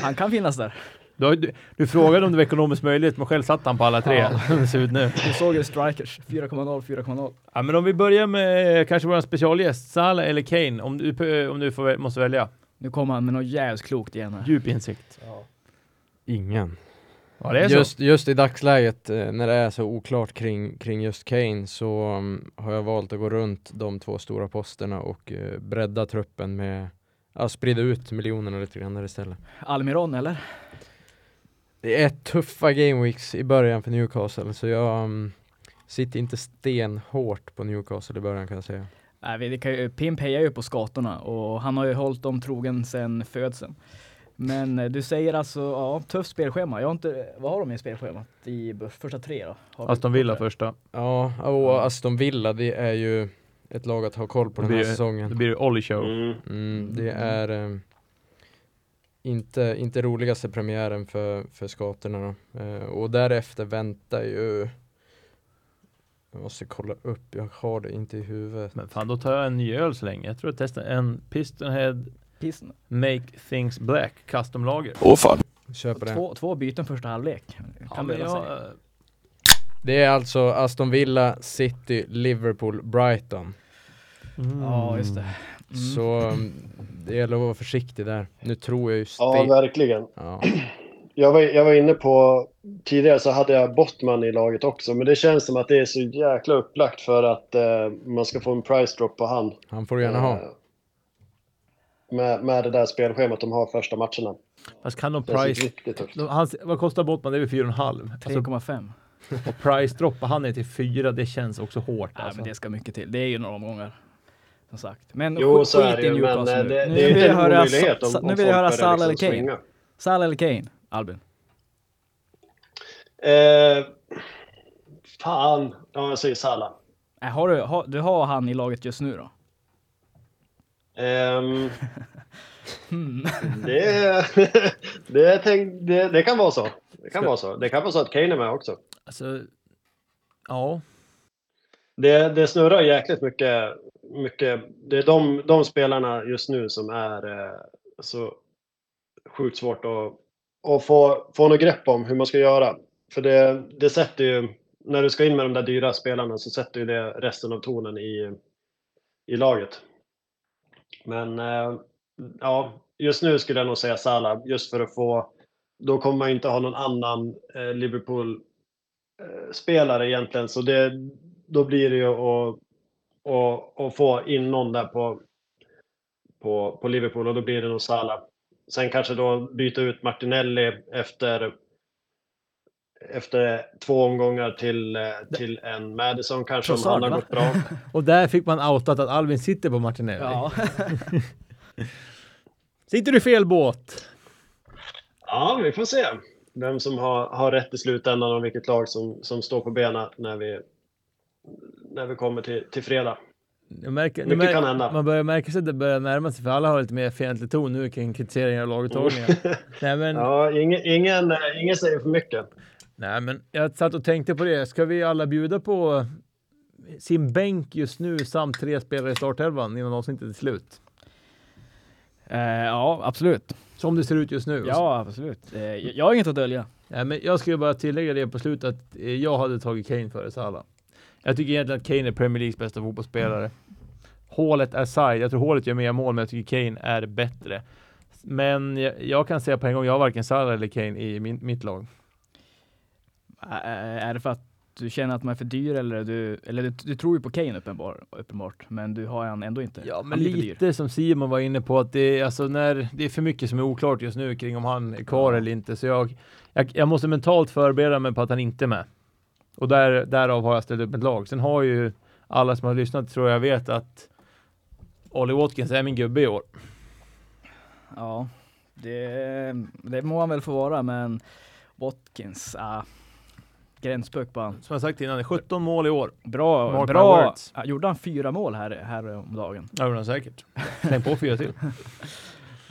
Han kan finnas där. Du, du, du frågade om det var ekonomiskt möjligt, men själv satt han på alla tre. Ja. Det ser ut nu. Du såg ju strikers. 4,0, 4,0. Ja, men om vi börjar med eh, kanske vår specialgäst, Salah eller Kane, om du, om du får, måste välja. Nu kommer han med något jävligt klokt igen här. Djup insikt. Ingen. Ja, det är så. Just, just i dagsläget eh, när det är så oklart kring, kring just Kane så um, har jag valt att gå runt de två stora posterna och uh, bredda truppen med Ja, sprida ut miljonerna lite grann där istället. Almiron eller? Det är tuffa gameweeks i början för Newcastle så jag um, sitter inte stenhårt på Newcastle i början kan jag säga. Nej, vi, vi kan ju, Pimp hejar ju på skatorna och han har ju hållit dem trogen sedan födseln. Men eh, du säger alltså, ja, tufft spelschema. Jag har inte, vad har de i spelschemat i första tre då? Har Aston Villa det? första. Ja, och Aston Villa det är ju ett lag att ha koll på Det den här blir- säsongen. blir det Ollie show. Mm. Mm, det är um, inte, inte roligaste premiären för, för skatorna då. Eh, och därefter väntar ju jag måste kolla upp, jag har det inte i huvudet. Men fan, då tar jag en ny öl så länge. Jag tror jag testar en Pistonhead Pissen. Make Things Black Custom Lager. Åh fan. Köper den. Två, två byten första halvlek. Kan Ja, jag, Det är alltså Aston Villa, City, Liverpool, Brighton. mm. Ja, just det. Mm. Så det gäller att vara försiktig där. Nu tror jag ju Ja, sten... verkligen. Ja. Jag var, jag var inne på, tidigare så hade jag Bottman i laget också, men det känns som att det är så jäkla upplagt för att eh, man ska få en price drop på han. Han får du gärna ha. Eh, Med, med det där spelschemat de har första matcherna. Fast kan de Det är price... så riktigt tufft. De, hans, vad kostar Bottman? Det är väl 4,5? Alltså, 3,5. och price droppa han är till 4, det känns också hårt Nej, alltså. men det ska mycket till. Det är ju några omgångar. Som sagt. Men Jo, skit så är det ju, men Newcastle eh, nu. det, Nu det är inte en omöjlighet Sa- om, Nu vill jag höra börjar Salah eller liksom Kane. Salah eller Kane? Albin? Eh, fan, ja jag säger Salah. Äh, har du, har, du har han i laget just nu då? Ehm, Hmm. det, det, tänk, det, det kan vara så. Det kan vara så. Det kan vara så att Kane är med också. Alltså, ja. Det, det snurrar jäkligt mycket. mycket. Det är de, de spelarna just nu som är eh, så sjukt svårt att, och få, få något grepp om hur man ska göra. För det, det sätter ju, när du ska in med de där dyra spelarna så sätter ju det resten av tonen i, i laget. Men eh, ja, just nu skulle jag nog säga Salah, just för att få, då kommer man ju inte ha någon annan eh, Liverpool-spelare eh, egentligen, så det, då blir det ju att, att, att få in någon där på, på, på Liverpool och då blir det nog Salah. Sen kanske då byta ut Martinelli efter efter två omgångar till, eh, till en Madison kanske om Trossard, han har va? gått bra. Och där fick man outat att Alvin sitter på Martinelli. Ja. Sitter du fel båt? Ja, vi får se vem som har, har rätt i slutändan och vilket lag som, som står på benen när vi, när vi kommer till, till fredag. Jag märker, Mycket märker, kan hända. Man börjar märka sig att det börjar närma sig, för alla har lite mer fientlig ton nu kring kritiseringar av laguttagningar. nej, men, Ja, ingen, ingen, eh, ingen säger för mycket. nej, men jag satt och tänkte på det. Ska vi alla bjuda på sin bänk just nu samt tre spelare i startelvan innan avsnittet är slut? Eh, ja, absolut. Som det ser ut just nu? Ja, absolut. Eh, jag har inget att dölja. Nej, men jag skulle bara tillägga det på slutet att eh, jag hade tagit Kane före Salah. Jag tycker egentligen att Kane är Premier Leagues bästa fotbollsspelare. Hålet aside, jag tror hålet gör mer mål, men jag tycker Kane är bättre. Men jag, jag kan säga på en gång, jag har varken Salah eller Kane i min, mitt lag. Är det för att du känner att man är för dyr eller, är du, eller du, du tror ju på Kane uppenbar, uppenbart, men du har han ändå inte? Ja, men är dyr. lite som Simon var inne på att det är alltså när det är för mycket som är oklart just nu kring om han är kvar Ja. eller inte. Så jag, jag, jag måste mentalt förbereda mig på att han inte är med. Och där, därav har jag ställt upp ett lag. Sen har ju alla som har lyssnat tror jag vet att Ollie Watkins är min gubbe i år. Ja, det, det må han väl få vara, men Watkins, ah, gränspuck på han. Som jag sagt innan, 17 mål i år. Bra, Mark bra. Ja, gjorde han fyra mål här, här om dagen? Ja, det han säkert. Släng på fyra till.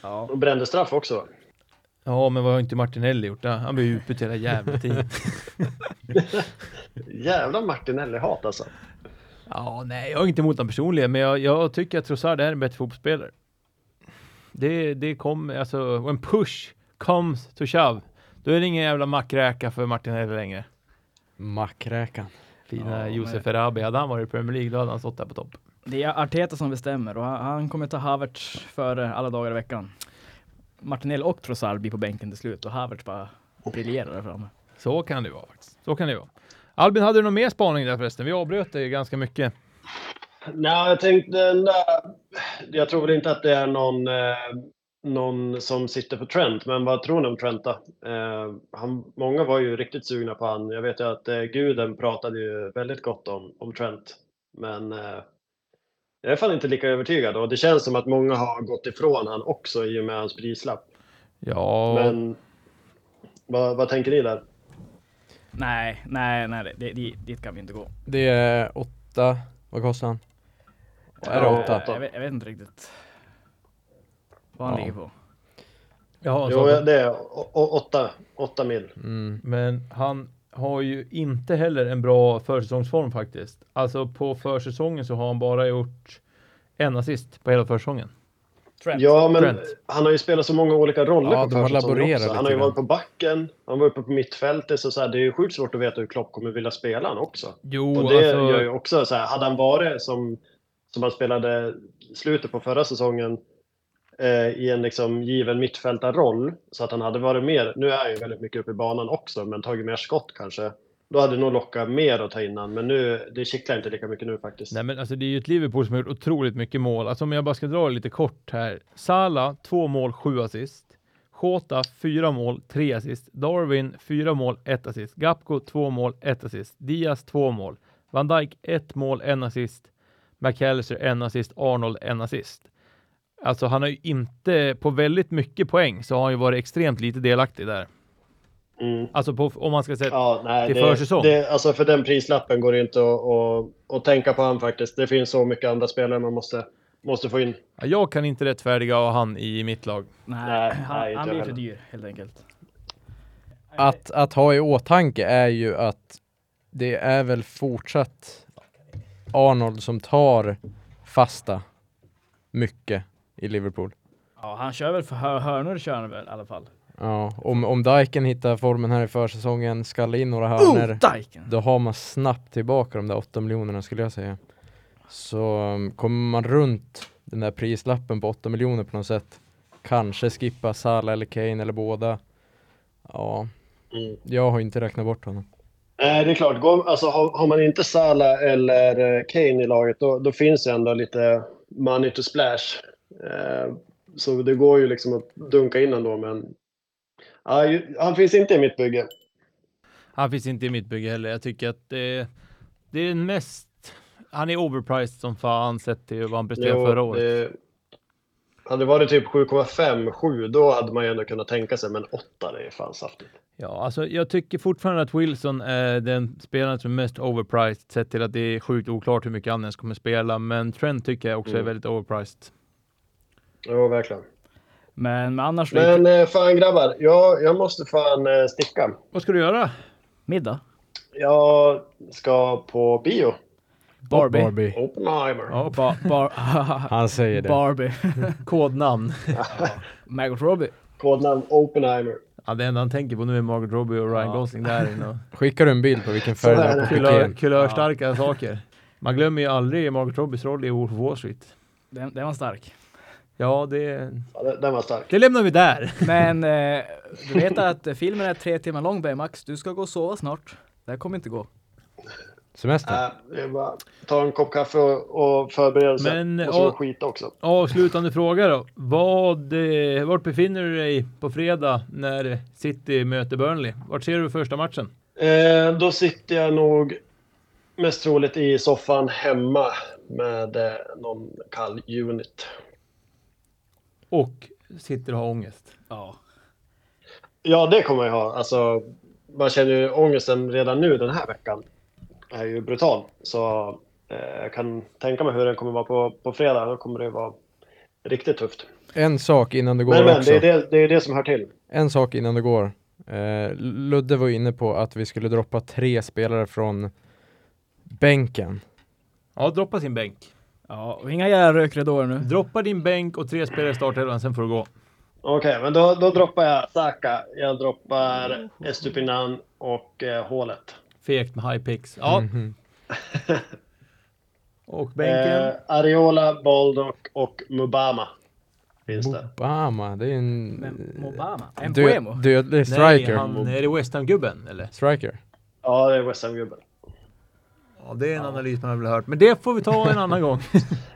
Ja. Och brände straff också. Ja, men vad har inte Martinelli gjort? Han blir ju utbytt hela jävla tiden. Jävla Martinelli-hat alltså. Ja, nej, jag har inte emot honom personligen, men jag, jag tycker att Trossard är en bättre fotbollsspelare. Det, det kommer, alltså, when push comes to shove, då är det ingen jävla mackräka för Martinelli längre. Mackräkan. Fina Ja, Josef men- Erabi, hade han varit i Premier League, då hade han stått där på topp. Det är Arteta som bestämmer och han, han kommer ta Havertz före alla dagar i veckan. Martinelli och Trossard blir på bänken till slut och Havertz bara briljerar där framme. Så kan det vara faktiskt. Så kan det vara. Albin, hade du någon mer spaning där förresten? Vi avbröt dig ganska mycket. Nej, jag tänkte där... Jag tror väl inte att det är någon, eh, någon som sitter på Trent, men vad tror ni om Trent då? Eh, han, många var ju riktigt sugna på han. Jag vet ju att eh, guden pratade ju väldigt gott om, om Trent, men eh, jag är fan inte lika övertygad och det känns som att många har gått ifrån han också i och med hans prislapp. Ja, Men vad, vad tänker ni där? Nej, nej, nej, det, det, dit kan vi inte gå. Det är åtta, vad kostar han? Är det åtta? Jag vet, jag vet inte riktigt vad han Ja. ligger på. Jaha, Jo, så, det är åtta, åtta mil. Mm. men han har ju inte heller en bra försäsongsform faktiskt. Alltså på försäsongen så har han bara gjort en assist på hela försäsongen. Trent. Ja, men Trent. han har ju spelat så många olika roller Ja, på försäsongen laborerat också. Han har ju varit på backen, han var uppe på mittfältet, så, så här, det är ju sjukt svårt att veta hur Klopp kommer vilja spela han också. Jo, Och det alltså, gör ju också så här, hade han varit som, som han spelade slutet på förra säsongen eh, i en liksom given mittfältarroll, så att han hade varit mer, nu är han ju väldigt mycket uppe i banan också, men tagit mer skott kanske. Då hade det nog lockat mer att ta in han, men nu, det kittlar inte lika mycket nu faktiskt. Nej men alltså det är ju ett Liverpool som har gjort otroligt mycket mål. Alltså om jag bara ska dra det lite kort här. Salah, två mål, sju assist. Jota, fyra mål, tre assist. Darwin, fyra mål, ett assist. Gapko, två mål, ett assist. Diaz, två mål. Van Dijk, ett mål, en assist. McAllister, en assist. Arnold, en assist. Alltså han har ju inte, på väldigt mycket poäng så har han ju varit extremt lite delaktig där. Mm. Alltså på, om man ska säga Ja, nej, till det, försäsong. Det, alltså för den prislappen går det inte att, att, att tänka på han faktiskt. Det finns så mycket andra spelare man måste, måste få in. Ja, Jag kan inte rättfärdiga att ha han i mitt lag. Nej, Nej, han, nej, han blir för dyr helt enkelt. Att, att ha i åtanke är ju att det är väl fortsatt Arnold som tar fasta mycket i Liverpool. Ja, han kör väl för hör, hörnor kör han väl i alla fall. Ja, om, om Dijken hittar formen här i försäsongen, skallar in några hörnor, Oh, då har man snabbt tillbaka de där 8 miljonerna skulle jag säga. Så um, kommer man runt den där prislappen på 8 miljoner på något sätt, kanske skippa Salah eller Kane eller båda. Ja, Mm. jag har inte räknat bort honom. Nej, det är klart. Går, alltså, har, har man inte Salah eller eh, Kane i laget, då, då finns det ändå lite money to splash. Eh, så det går ju liksom att dunka in ändå, men han finns inte i mitt bygge. Han finns inte i mitt bygge heller. Jag tycker att det, det är den mest... Han är overpriced som fan sett till vad han presterade förra året. det, hade det varit typ 7,5, 7, då hade man ju ändå kunnat tänka sig, men 8, det är fan saftigt. Ja, alltså jag tycker fortfarande att Wilson är den spelaren som är mest overpriced sett till att det är sjukt oklart hur mycket han ens kommer spela. Men Trent tycker jag också är Mm. väldigt overpriced. Jo, verkligen. Men, men annars, Men eh, fan grabbar, jag, jag måste fan eh, sticka. Vad ska du göra? middag? Jag ska på bio. Barbie. Barbie. Oppenheimer. Ja, Ba, bar, Han säger det. Barbie. kodnamn. Margot Robbie. Kodnamn Oppenheimer. Ja, det enda han tänker på nu är Margot Robbie och Ryan Ja. Gosling där inne. och Skickar du en bild på vilken färg det är på Kulör, kulörstarka saker. Man glömmer ju aldrig Margot Robbies roll i Wolf of Wall Street. Den, den var stark. Ja, det, Ja, den- den var stark. det lämnar vi där. Men eh, du vet att filmen är tre timmar lång Baymax. Du ska gå och sova snart. Det här kommer inte gå. Semester? Äh, det är bara ta en kopp kaffe och, och förbereda sig. Men, och så och- skit också. Avslutande fråga då. Vad, eh, vart befinner du dig på fredag när City möter Burnley? Vart ser du första matchen? Eh, då sitter jag nog mest troligt i soffan hemma med eh, någon kall unit. Och sitter och har ångest. Ja. Ja, det kommer jag ha. Alltså, man känner ju ångesten redan nu den här veckan. Det är ju brutal. Så eh, jag kan tänka mig hur den kommer vara på, på fredag. Då kommer det vara riktigt tufft. En sak innan du går Men, men också. det, är det, det är det som hör till. En sak innan du går. Eh, Ludde var inne på att vi skulle droppa tre spelare från bänken. Ja, droppa sin bänk. Ja och inga jävla rökridåer nu. Droppa din bänk och tre spelare i startelvan, sen får du gå. Okej, men då, då droppar jag Saka. Jag droppar Estupinan och eh, hålet. Fegt med high picks. Ja, Mhm. och bänken. Eh, Ariola, Baldock och Mubama. Finns det. Obama, det är en Men Obama? En dö- poemo? dödlig Nej, striker. han, är det West Ham-gubben eller? Striker. Ja, det är West Ham-gubben. Ja, det är en analys man har väl hört. Men det får vi ta en annan gång.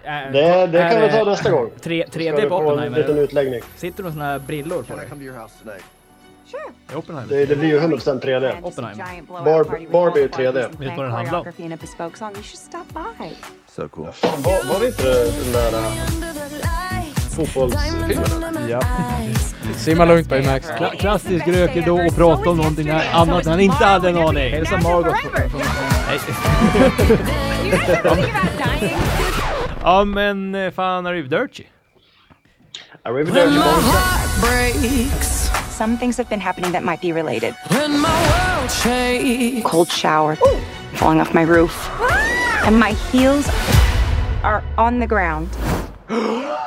Äh, Det, det kan är vi ta nästa gång. Tre, Ska 3D du på få en liten Oppenheimer. utläggning. Sitter du med såna här brillor på dig? I Oppenheimer. Det, det blir ju 100% 3D. Oppenheimer. Barb- Barbie är 3D. Vet du vad den handlar om? Fan, var, var det inte den där fotbollsfilmen? Ja. Simma lugnt by Max. Kla klassisk rökridå och prata om någonting här annat än han inte hade en aning. Hälsa Margot från, från Nej. Ja men eh, fan Arrivederci. Arrivederci breaks Some things have been happening that might be related. when my world shakes. Cold shower, falling off my roof, and my heels are on the ground.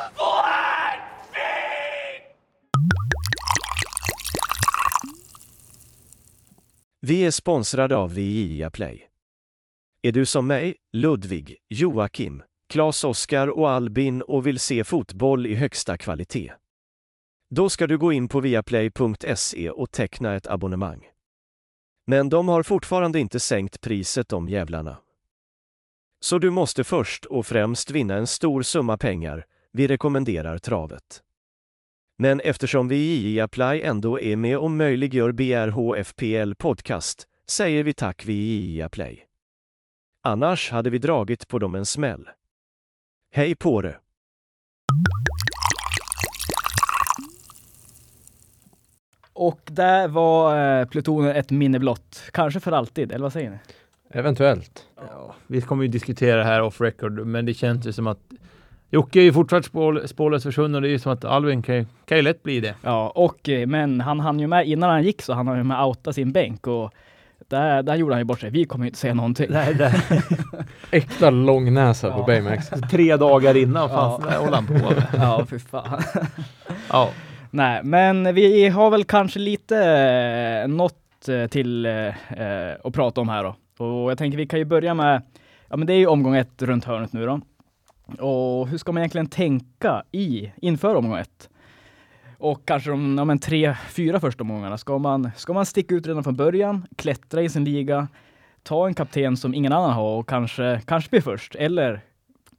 Vi är sponsrade av VIA Play. Är du som mig, Ludvig, Joakim, Klas-Oskar och Albin och vill se fotboll i högsta kvalitet? Då ska du gå in på viaplay.se och teckna ett abonnemang. Men de har fortfarande inte sänkt priset de jävlarna. Så du måste först och främst vinna en stor summa pengar, vi rekommenderar travet. Men eftersom vi i Apply ändå är med och möjliggör BRHFPL Podcast säger vi tack vi i Play. Annars hade vi dragit på dem en smäll. Hej på det! Och där var eh, plutonen ett minne blott. Kanske för alltid, eller vad säger ni? Eventuellt. Ja, vi kommer ju diskutera det här off record, men det känns ju som att Jocke är ju fortsatt spår, spårlöst försvunnen och det är ju som att Alvin kan, kan ju lätt bli det. Ja, och eh, men han hann ju med innan han gick så han har ju med outa sin bänk och där, där gjorde han ju bort sig. Vi kommer ju inte säga någonting. Nej, det, Äkta långnäsa på Ja. Baymax. tre dagar innan, fan, Ja. det håller han på med. ja, fy fan. Ja, Nej, men vi har väl kanske lite eh, något eh, till eh, att prata om här då. Och jag tänker vi kan ju börja med, ja men det är ju omgång ett runt hörnet nu då. Och hur ska man egentligen tänka i, inför omgång ett? Och kanske de ja, men tre, fyra första omgångarna. Ska man, ska man sticka ut redan från början, klättra i sin liga, ta en kapten som ingen annan har och kanske, kanske bli först eller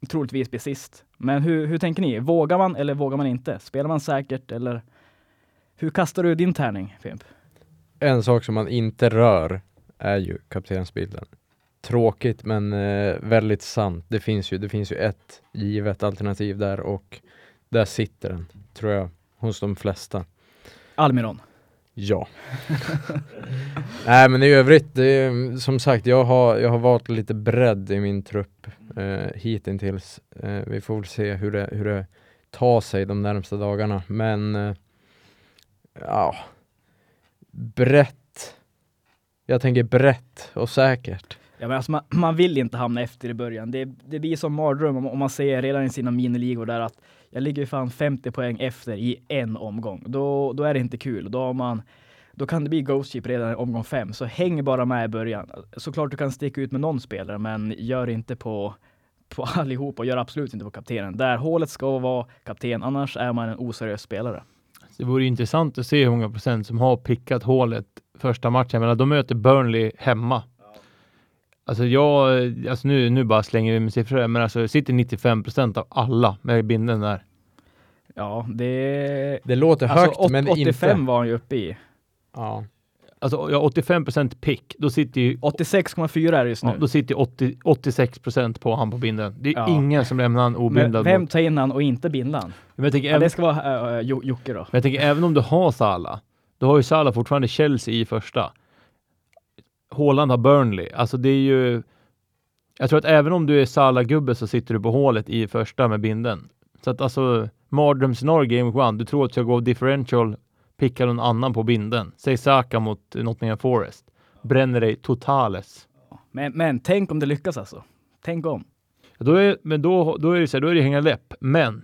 troligtvis bli sist. Men hur, hur tänker ni? Vågar man eller vågar man inte? Spelar man säkert eller hur kastar du din tärning, Fimp? En sak som man inte rör är ju kaptensbilden. Tråkigt men eh, väldigt sant. Det finns, ju, det finns ju ett givet alternativ där och där sitter den, tror jag, hos de flesta. Almiron. Ja. Nej men i övrigt, är, som sagt, jag har, jag har valt lite bredd i min trupp eh, hittills. Eh, vi får väl se hur det, hur det tar sig de närmsta dagarna. Men eh, ja, brett. Jag tänker brett och säkert. Ja, men alltså man, man vill inte hamna efter i början. Det, det blir som mardröm om, om man ser redan i sina miniligor där att jag ligger fan 50 poäng efter i en omgång. Då, då är det inte kul. Då, har man, då kan det bli Ghost Ship redan i omgång fem. Så häng bara med i början. Såklart du kan sticka ut med någon spelare, men gör inte på, på allihop och gör absolut inte på kaptenen. Där hålet ska vara kapten, annars är man en oseriös spelare. Det vore intressant att se hur många procent som har pickat hålet första matchen. Jag menar, de möter Burnley hemma. Alltså jag, alltså nu, nu bara slänger vi med siffror, men alltså sitter 95 procent av alla med binden där. Ja, det... Det låter Alltså, högt, åt- men 85 inte. var han ju uppe i. Ja. Alltså ja, 85 procent pick, då sitter ju 86,4 är det just nu. Ja, då sitter 80, 86 procent på han på binden. Det är Ja. ingen som lämnar han Men obindad. vem mot- tar in han och inte bindan? Men jag tänker, Ja, även, det ska vara uh, Jocke då. men jag tänker även om du har Salah, då har ju Salah fortfarande Chelsea i första. Haaland har Burnley. Alltså det är ju... Jag tror att även om du är Salah-gubbe så sitter du på hålet i första med binden. Så att alltså, mardrömsscenario Game One, du tror att du ska gå differential, picka någon annan på binden. Säg Saka mot Nottingham Forest. Bränner dig totales. Men, men tänk om det lyckas alltså. Tänk om. Då är, men då, då är det så här, då är det hänga läpp. Men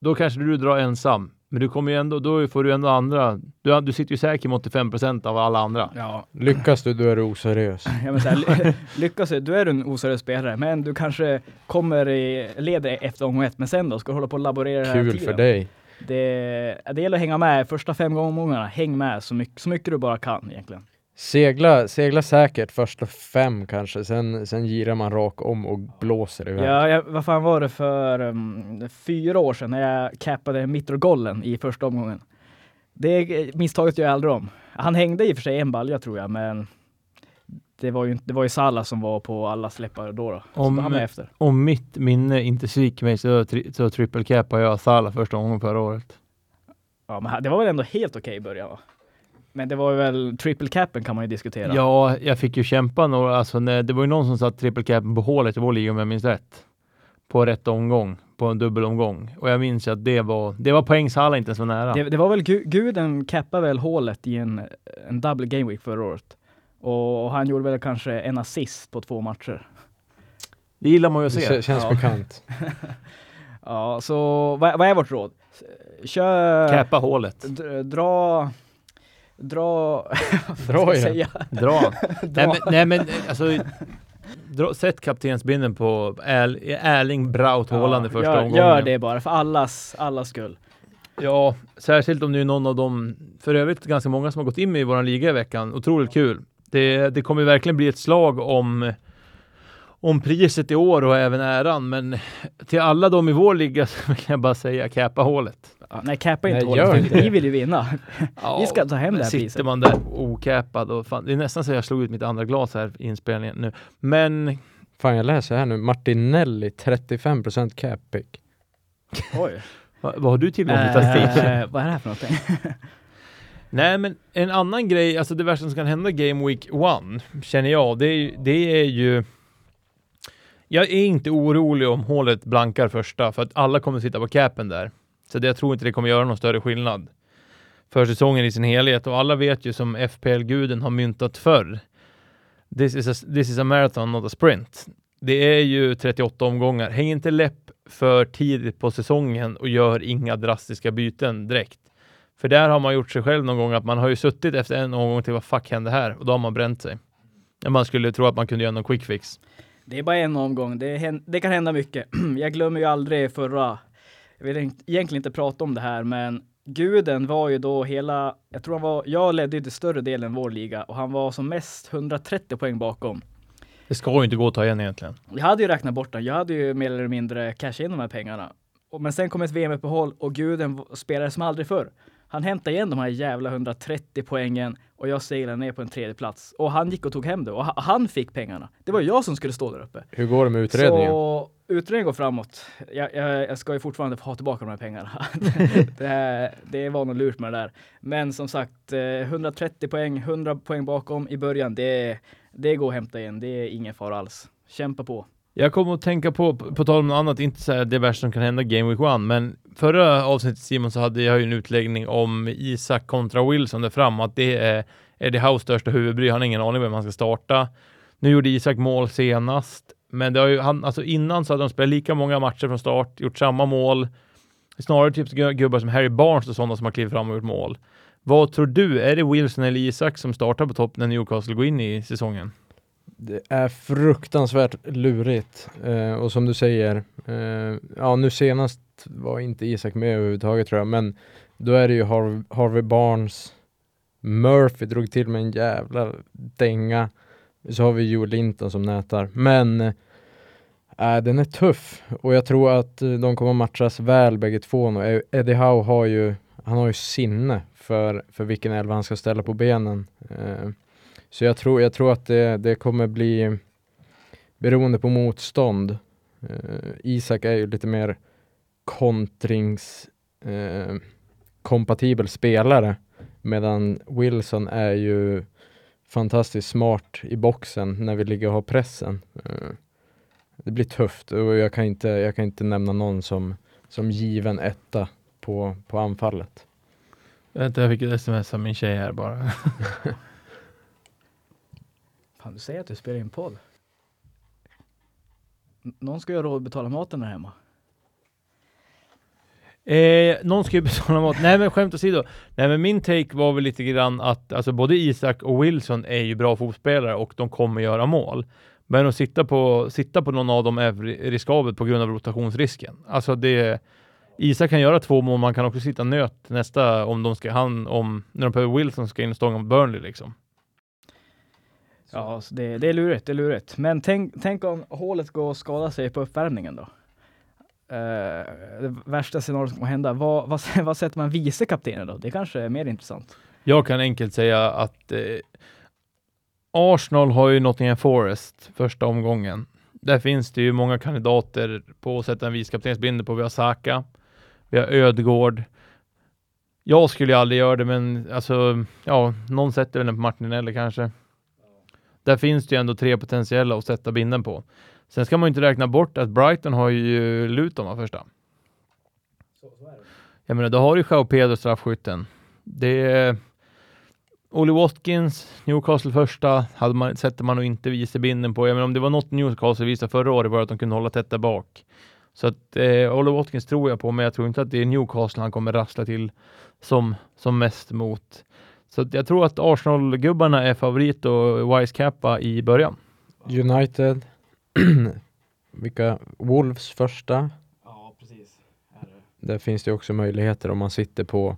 då kanske du drar ensam. Men du kommer ju ändå, då får du ändå andra. Du, du sitter ju säker med 85 procent av alla andra. Ja, Lyckas du, då är du oseriös. ja men så här, ly- lyckas du, då är du en oseriös spelare. Men du kanske kommer i, leder efter omgång ett. Men sen då, ska du hålla på och laborera hela Kul tiden? för dig. Det, det gäller att hänga med första fem omgångarna. Häng med så mycket, så mycket du bara kan egentligen. Segla, segla säkert första fem kanske, sen, sen girar man rak om och blåser iväg. Ja, jag, vad fan var det för um, fyra år sedan när jag cappade Mitrogollen i första omgången. Det misstaget gör jag aldrig om. Han hängde i och för sig en balja tror jag, men det var ju, inte- det var ju Salah som var på alla släppar då. då. Om- efter. Om mitt minne inte sviker mig så, tri, så triple capade jag Salah första gången förra året. Ja, men det var väl ändå helt okej i början va? Men det var ju väl triple capen kan man ju diskutera. Ja, jag fick ju kämpa några, alltså när, det var ju någon som satt triple capen på hålet i vår liga om jag minns rätt. På rätt omgång, på en dubbelomgång. Och jag minns ju att det var, det var poäng Salah inte så nära. Det, det var väl gu, guden cappade väl hålet i en, en double game week förra året. Och, och han gjorde väl kanske en assist på två matcher. Det gillar man ju Det att se. känns Ja. bekant. Ja, så vad, vad är vårt råd? Kör... Cappa hålet. Dra... Dra... Dra i den. säga? Dra. nej, Dra. men, nej men alltså, dra, sätt kaptensbinden på Erl, Erling Braut Haaland i första gör, omgången. gör det bara, för allas, allas skull. Ja, särskilt om det är någon av dem, för övrigt ganska många som har gått in i våran liga i veckan. Otroligt kul. Det, det kommer verkligen bli ett slag om, om priset i år och även äran, men till alla de i vår liga så vill jag bara säga cappa hålet. Ja, nej, cappa inte Nej, hålet. Vi vill ju vinna. Ja, Vi ska ta hem det här sitter priset. man där ocappad och fan, det är nästan så jag slog ut mitt andra glas här i inspelningen nu. Men Fan jag läser här nu, Martinelli 35% cap pick. Oj. vad, vad har du tillgång till statistik? Eh, vad är det här för någonting? Nej, men en annan grej, alltså det värsta som kan hända Game Week 1, känner jag, det är, det är ju... Jag är inte orolig om hålet blankar första, för att alla kommer sitta på capen där. Så det, jag tror inte det kommer göra någon större skillnad för säsongen i sin helhet. Och alla vet ju som FPL-guden har myntat förr. This is, a, this is a marathon, not a sprint. Det är ju 38 omgångar. Häng inte läpp för tidigt på säsongen och gör inga drastiska byten direkt. För där har man gjort sig själv någon gång att man har ju suttit efter en omgång till vad fuck hände här? Och då har man bränt sig. När man skulle tro att man kunde göra någon quick fix. Det är bara en omgång. Det, det kan hända mycket. Jag glömmer ju aldrig förra... Jag vill egentligen inte prata om det här, men guden var ju då hela... Jag tror han var... Jag ledde ju till större delen vår liga och han var som mest 130 poäng bakom. Det ska ju inte gå att ta igen egentligen. Jag hade ju räknat bort den. Jag hade ju mer eller mindre cashat in de här pengarna. Och, men sen kom ett VM-uppehåll och guden spelade som aldrig förr. Han hämtade igen de här jävla 130 poängen och jag seglade ner på en tredje plats. Och han gick och tog hem det och ha- han fick pengarna. Det var jag som skulle stå där uppe. Hur går det med utredningen? Så utredningen går framåt. Jag, jag, jag ska ju fortfarande få ha tillbaka de här pengarna. det, här, det var nog lurt med det där. Men som sagt, eh, 130 poäng, 100 poäng bakom i början. Det, det går att hämta igen. Det är ingen fara alls. Kämpa på. Jag kommer att tänka på, på tal om något annat, inte så här det värsta som kan hända Game Week 1, men förra avsnittet Simon så hade jag ju en utläggning om Isak kontra Wilson där fram, att det är Eddie House största huvudbry. Han har ingen aning vem han ska starta. Nu gjorde Isak mål senast, men det har ju, han, alltså innan så hade de spelat lika många matcher från start, gjort samma mål. Snarare typ gubbar som Harry Barnes och sådana som har klivit fram och gjort mål. Vad tror du? Är det Wilson eller Isak som startar på topp när Newcastle går in i säsongen? Det är fruktansvärt lurigt. Eh, och som du säger, eh, ja nu senast var inte Isak med överhuvudtaget tror jag, men då är det ju Harvey, Harvey Barnes, Murphy drog till med en jävla dänga. Så har vi Joel Linton som nätar. Men äh, den är tuff och jag tror att eh, de kommer matchas väl bägge två. nu. E-, Eddie Howe har ju, han har ju sinne för, för vilken elva han ska ställa på benen. Eh, så jag tror, jag tror att det, det kommer bli beroende på motstånd. Eh, Isak är ju lite mer kontrings eh, spelare medan Wilson är ju fantastiskt smart i boxen när vi ligger och har pressen. Eh, det blir tufft och jag kan inte, jag kan inte nämna någon som, som given etta på, på anfallet. Vänta, jag fick ett sms av min tjej här bara. Fan, du säger att du spelar in podd. N- Någon ska ju ha råd att betala maten där hemma. Eh, någon ska ju betala mat. Nej men skämt åsido. Nej men min take var väl lite grann att alltså både Isak och Wilson är ju bra fotbollsspelare och de kommer göra mål. Men att sitta på, sitta på någon av dem är riskabelt på grund av rotationsrisken. Alltså det Isak kan göra två mål, man kan också sitta nöt nästa om de ska, han, om, när de behöver Wilson ska in och stånga mot Burnley liksom. Ja, så det, det är lurigt, det är lurigt. Men tänk, tänk om hålet går och skadar sig på uppvärmningen då? Eh, det värsta scenariot som kan hända, vad, vad, vad sätter man vice kaptenen då? Det kanske är mer intressant. Jag kan enkelt säga att eh, Arsenal har ju Nottingham Forest första omgången. Där finns det ju många kandidater på att sätta en vicekaptensbindel på. Vi har Saka, vi har Ödegård. Jag skulle ju aldrig göra det, men alltså, ja, någon sätter väl den på Martinelli kanske. Där finns det ju ändå tre potentiella att sätta binden på. Sen ska man ju inte räkna bort att Brighton har ju Luton va, första. Jag menar, då har du Joao Pedro straffskytten. Det är Ollie Watkins, Newcastle första, hade man, sätter man nog inte vicebinden på. Jag menar, om det var något Newcastle visade förra året var att de kunde hålla tätt där bak. Så att eh, Ollie Watkins tror jag på, men jag tror inte att det är Newcastle han kommer rassla till som, som mest mot. Så att jag tror att Arsenal-gubbarna är favorit och Wise-cappa i början. United, vilka, Wolves första. Ja, precis. Där finns det också möjligheter om man sitter på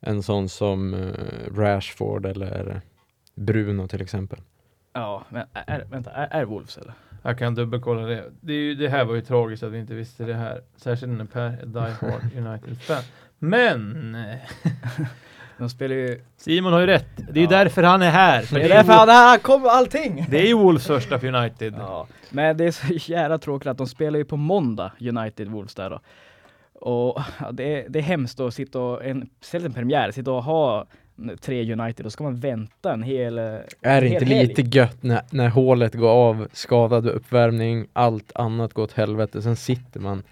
en sån som eh, Rashford eller Bruno till exempel. Ja, men är, vänta, är, är Wolves eller? Jag kan dubbelkolla det. Det, är ju, det här var ju tragiskt att vi inte visste det här. Särskilt när Per är Die Hard United-fan. Men eh, De spelar ju... Simon har ju rätt. Det är ju Ja. därför han är här. För Det är därför är, han, här kommer allting! det är ju Wolves första för United. Ja, men det är så jävla tråkigt att de spelar ju på måndag, United Wolves där då. Och ja, det, är, det är hemskt att sitta och, en, speciellt en premiär, sitta och ha tre United, då ska man vänta en hel Är det inte hel helg. lite gött när, när hålet går av, skadad uppvärmning, allt annat går åt helvete, sen sitter man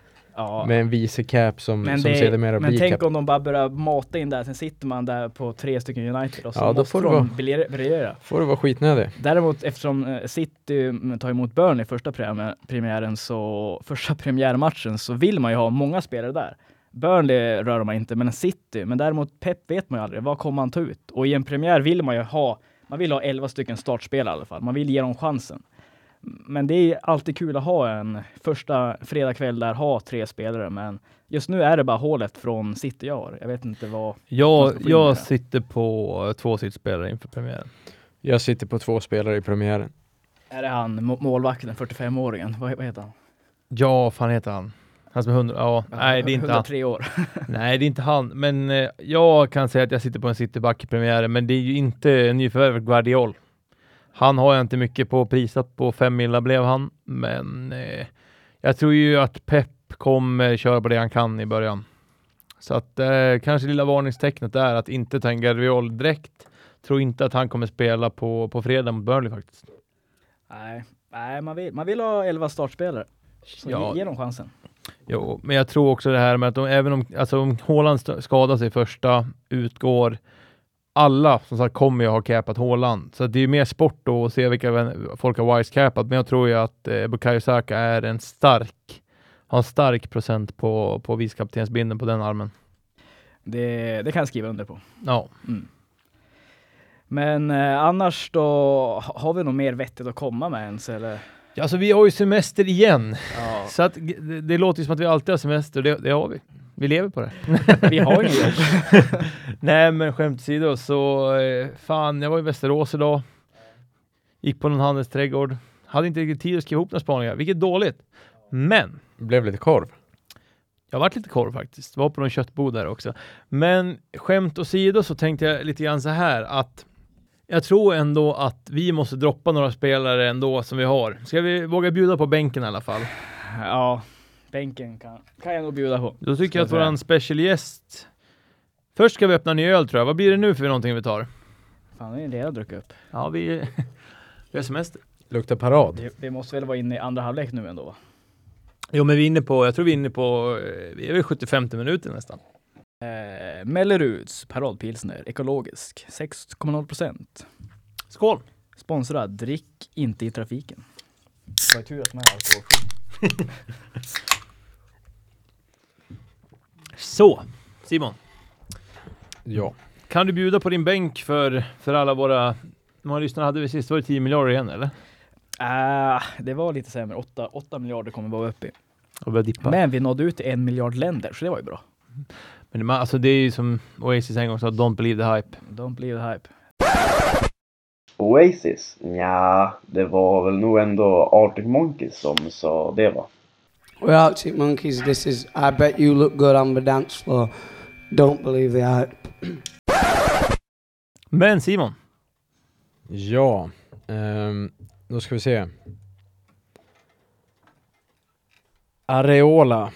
Ja. med en vice cap som, Men, som det, sedermera men blir tänk cap. om de bara börjar mata in där, sen sitter man där på tre stycken United och så Ja, då måste får de briljera-. Får du vara skitnödig. Däremot eftersom eh, City mm, tar emot Burnley första premiär- premiären, så första premiärmatchen, så vill man ju ha många spelare där. Burnley rör man inte, men City. Men däremot Pep vet man ju aldrig, vad kommer han ta ut? Och i en premiär vill man ju ha, man vill ha 11 stycken startspelare i alla fall. Man vill ge dem chansen. Men det är alltid kul att ha en första fredagkväll där, ha tre spelare. Men just nu är det bara hålet från City jag har. Jag vet inte vad... Jag, jag sitter på två sittspelare inför premiären. Jag sitter på två spelare i premiären. Är det han, må- målvakten, 45-åringen? Vad, vad heter han? Ja, fan heter han? Han som är 100, ja, nej det är inte han. 103 år. Nej, det är inte han. Men eh, jag kan säga att jag sitter på en cityback i premiären, men det är ju inte nyförvärvet Guardiol. Han har jag inte mycket på prisat på, fem millar blev han, men eh, jag tror ju att Pep kommer köra på det han kan i början. Så att eh, kanske lilla varningstecknet är att inte ta en Guardiol direkt. Tror inte att han kommer spela på, på fredag mot Burnley faktiskt. Nej, nej man, vill, man vill ha 11 startspelare. Så Ja. ge, ge dem chansen. Jo, men jag tror också det här med att de, även om, alltså om Haaland skadar sig första, utgår, alla som sagt kommer ju ha capat Haaland. Så det är ju mer sport då att se vilka folk har wise capat. Men jag tror ju att eh, Bukayo Saka är en stark, har en stark procent på, på vicekaptensbindeln på den armen. Det, det kan jag skriva under på. Ja. Mm. Men eh, annars då, ha- har vi något mer vettigt att komma med ens eller? Ja, Alltså vi har ju semester igen. Ja. Så att det, det låter som att vi alltid har semester. Det, det har vi. Vi lever på det. Vi har inget jobb. Nej, men skämt åsido så eh, fan, jag var i Västerås idag. Gick på någon handelsträdgård. Hade inte riktigt tid att skriva ihop några spaningar, vilket är dåligt. Men Blev lite korv. jag varit lite korv faktiskt. Var på någon köttbod där också. Men skämt åsido så tänkte jag lite grann så här att jag tror ändå att vi måste droppa några spelare ändå som vi har. Ska vi våga bjuda på bänken i alla fall? Ja, bänken kan, kan jag nog bjuda på. Då tycker jag att våran special gäst Först ska vi öppna en ny öl tror jag. Vad blir det nu för någonting vi tar? Fan, det är redan druckit upp. Ja, vi, vi har semester. Luktar parad. Det, det måste väl vara inne i andra halvlek nu ändå va? Jo, men vi är inne på, jag tror vi är inne på, eh, vi är väl 75 minuter nästan. Eh, Melleruds paradpilsner, ekologisk, 6,0 procent. Skål! Sponsrad, drick inte i trafiken. Det var tur att de här alkoholfri. Så, Simon. Ja. Kan du bjuda på din bänk för, för alla våra, hur många lyssnare hade vi sist? Var det 10 miljarder igen eller? Ah, det var lite sämre, 8, 8 miljarder kommer vi vara uppe i. Och börja dippa. Men vi nådde ut till en miljard länder, så det var ju bra. Men alltså det är ju som Oasis en gång sa, don't believe the hype. Don't believe the hype. Oasis? Ja, det var väl nog ändå Arctic Monkeys som sa det va? We're Arctic Monkeys. This is I Bet You Look Good on the Dance Floor. Don't believe the hype. Men Simon, Ja, ehm, då ska vi se. Areola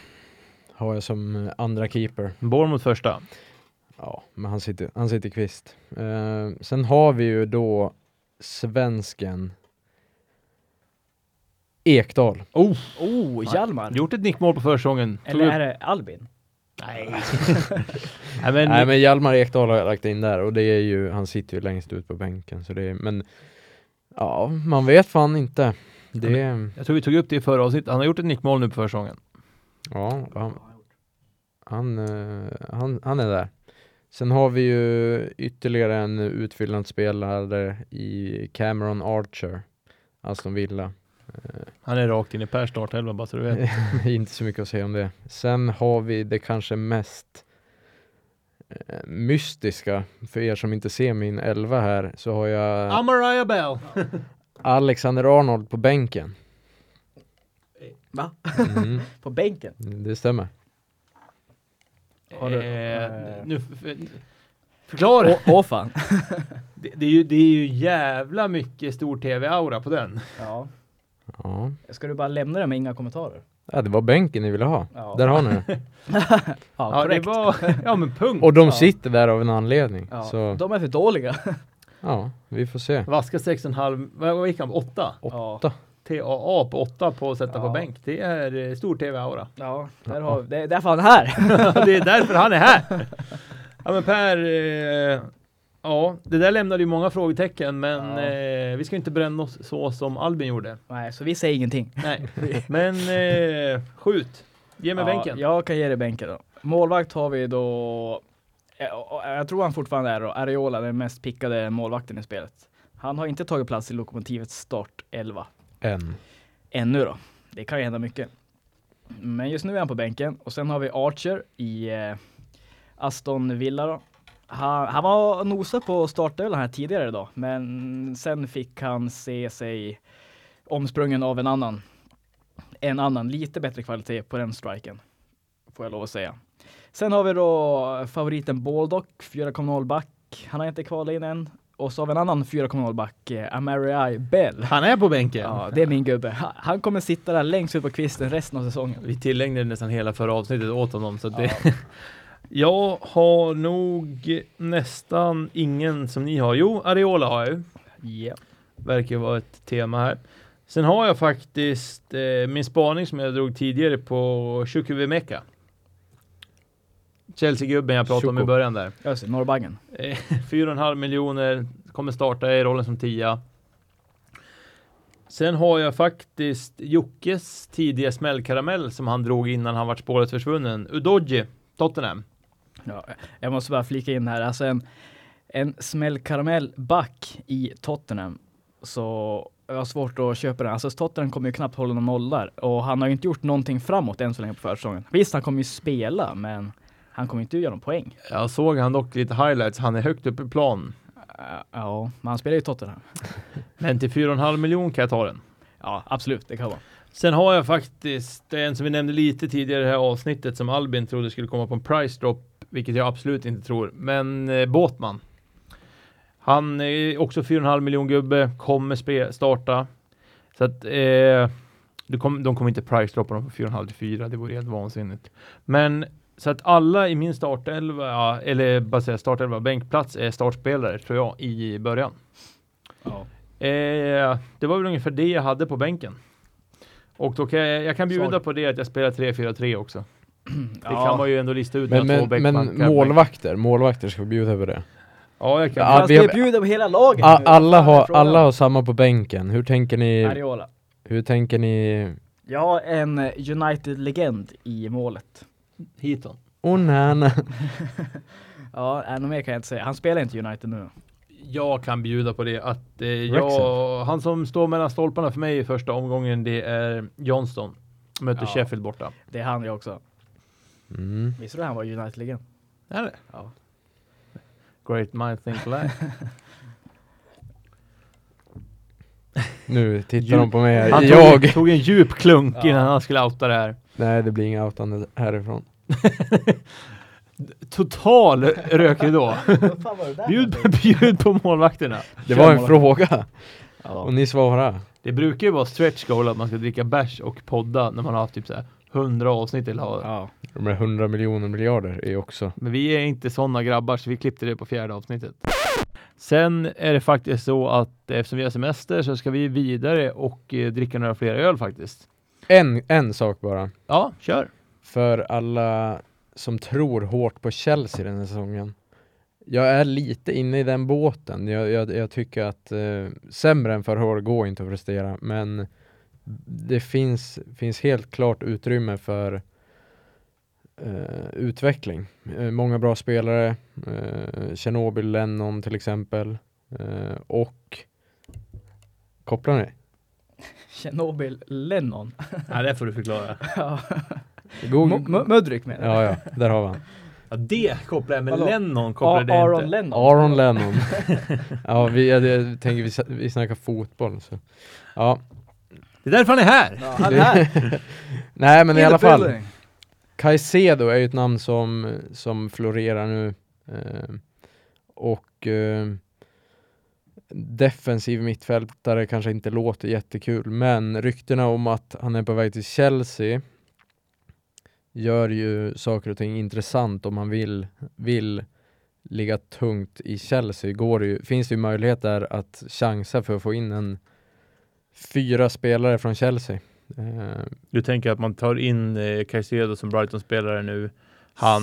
har jag som eh, andra keeper. Bournemouth första. Ja, men han sitter, han sitter kvist. Ehm, sen har vi ju då svensken Ekdal. Oh, Oh, Hjalmar! gjort ett nickmål på försäsongen. Tog Eller upp- är det Albin? Nej. Nej men, Nej men Hjalmar Ekdal har jag lagt in där och det är ju, han sitter ju längst ut på bänken så det är, men ja, man vet fan inte. Det, jag tror vi tog upp det i förra avsnittet. Han har gjort ett nickmål nu på försäsongen. ja, han, han, eh, han, han är där. Sen har vi ju ytterligare en utfyllnadsspelare i Cameron Archer, Aston Villa. Han är rakt in i Per startelva bara så du vet. Inte så mycket att säga om det. Sen har vi det kanske mest eh, mystiska, för er som inte ser min elva här, så har jag Amariah Bell. Alexander Arnold på bänken. Va? Mm, På bänken? det stämmer. Har du- Eh, nu, f- förklara! Åh åh, fan. Det, det, är ju, det är ju jävla mycket stor tv-aura på den. Ja. Ja. Ska du bara lämna det med inga kommentarer? ja, det var bänken ni ville ha. Ja. Där har ni det. Ja, Ja, det korrekt. var, ja men punkt. Och de Ja. sitter där av en anledning. Ja, Så De är för dåliga. ja, vi får se. Vaska 6,5, vad gick han? 8? Åtta. TAA på 8 på att sätta på Ja. bänk. Det är eh, stor tv-aura. Ja, där har det är därför han är här. det är därför han är här. Ja men Per, eh, ja det där lämnade ju många frågetecken men Ja. eh, vi ska inte bränna oss så som Albin gjorde. Nej, så vi säger ingenting. Nej, men eh, skjut. Ge mig Ja, bänken. Jag kan ge dig bänken då. Målvakt har vi då, jag, jag tror han fortfarande är då, Areola, den mest pickade målvakten i spelet. Han har inte tagit plats i Lokomotivets start 11 än. ännu då. Det kan ju hända mycket. Men just nu är han på bänken och sen har vi Archer i eh, Aston Villa då. Han, han var nosad på startduellen här tidigare idag, men sen fick han se sig omsprungen av en annan. En annan, lite bättre kvalitet på den striken. Får jag lov att säga. Sen har vi då favoriten Baldock, 4,0 back. Han har inte kvalat in än. Och så har vi en annan 4,0 back, eh, Amari Bell. Han är på bänken. Ja, det är min gubbe. Han, kommer sitta där längst ut på kvisten resten av säsongen. Vi tillägnade nästan hela förra avsnittet åt honom så att det Jag har nog nästan ingen som ni har. Jo, Areola har jag ju. Ja. Verkar vara ett tema här. Sen har jag faktiskt eh, min spaning som jag drog tidigare på Chukwuemeka. Chelsea-gubben jag pratade om i början där. Just det, Norrbaggen. Eh, 4,5 miljoner, kommer starta i rollen som tia. Sen har jag faktiskt Jockes tidiga smällkaramell som han drog innan han vart spåret försvunnen. Udoji, Tottenham. Ja, jag måste bara flika in här, alltså en, en smällkaramellback i Tottenham. Så jag har svårt att köpa den. Alltså Tottenham kommer ju knappt hålla någon noll där. Och han har ju inte gjort någonting framåt än så länge på försäsongen. Visst, han kommer ju spela, men han kommer inte göra någon poäng. Jag såg han dock lite highlights, han är högt upp i plan. Uh, ja, men han spelar ju Tottenham. Men till 4,5 miljoner kan jag ta den. Ja, absolut, det kan vara. Sen har jag faktiskt en som vi nämnde lite tidigare i det här avsnittet som Albin trodde skulle komma på en price drop, vilket jag absolut inte tror. Men eh, Båtman. Han är också 4,5 miljon gubbe, kommer starta. Så att eh, de, kom, de kommer inte price droppa dem på 4,5 till 4, det vore helt vansinnigt. Men så att alla i min startelva, eller bara säga startelva, bänkplats är startspelare tror jag i början. Ja. Eh, det var väl ungefär det jag hade på bänken. Och då kan jag, jag kan bjuda Sorry. på det att jag spelar 3-4-3 också. Det Ja. kan man ju ändå lista ut. Men, men, men målvakter, målvakter ska vi bjuda på det. Ja, jag kan. Ja, vi ska har- ju bjuda på hela laget A- alla, har, alla har samma på bänken. Hur tänker ni? Ariola. Hur tänker ni? Ja, en eh, United-legend i målet. Åh nej, nej. Ja, något mer kan jag inte säga. Han spelar inte United nu. Jag kan bjuda på det att eh, jag, han som står mellan stolparna för mig i första omgången det är Johnston. Möter Ja. Sheffield borta. Det är han jag också. Mm. Visste du han var United-legend? Är det? Ja. Great mind think alike. Nu tittar de på mig Han här. tog, Jag! tog en djup klunk Ja. innan han skulle outa det här. Nej, det blir inga outande härifrån. Total rökridå. Bjud, bjud på målvakterna. Det var en fråga. Ja. Och ni svarade. Det brukar ju vara stretch goal att man ska dricka bärs och podda när man har haft typ så här 100 avsnitt eller ha. Ja. De här 100 miljoner miljarder är också. Men vi är inte sådana grabbar så vi klippte det på fjärde avsnittet. Sen är det faktiskt så att eftersom vi har semester så ska vi vidare och eh, dricka några fler öl faktiskt. En, en sak bara. Ja, kör. För alla som tror hårt på Chelsea den här säsongen. Jag är lite inne i den båten. Jag, jag, jag tycker att eh, sämre än förra året går inte att prestera, men det finns, finns helt klart utrymme för eh, utveckling. Eh, många bra spelare, eh, Chernobyl, Lennon till exempel, eh, och kopplar ni? Chernobyl Lennon. Ja, det får du förklara. ja. Mudryk menar Ja, ja, där har vi han. Ja, det kopplar jag, men Vadå? Lennon kopplar A- det Aaron inte. Lennon. Aron Lennon. ja, vi, jag, jag tänker vi, vi snackar fotboll. Så. Ja. Det är därför han är här! Ja, han är här. Nej, men i In alla fall. Caicedo är ju ett namn som, som florerar nu. Eh, och eh, defensiv mittfältare kanske inte låter jättekul, men ryktena om att han är på väg till Chelsea gör ju saker och ting intressant om man vill, vill ligga tungt i Chelsea. Går det ju, finns det ju möjlighet där att chansa för att få in en fyra spelare från Chelsea. Eh, Du tänker att man tar in eh, Caicedo som Brighton-spelare nu. Han,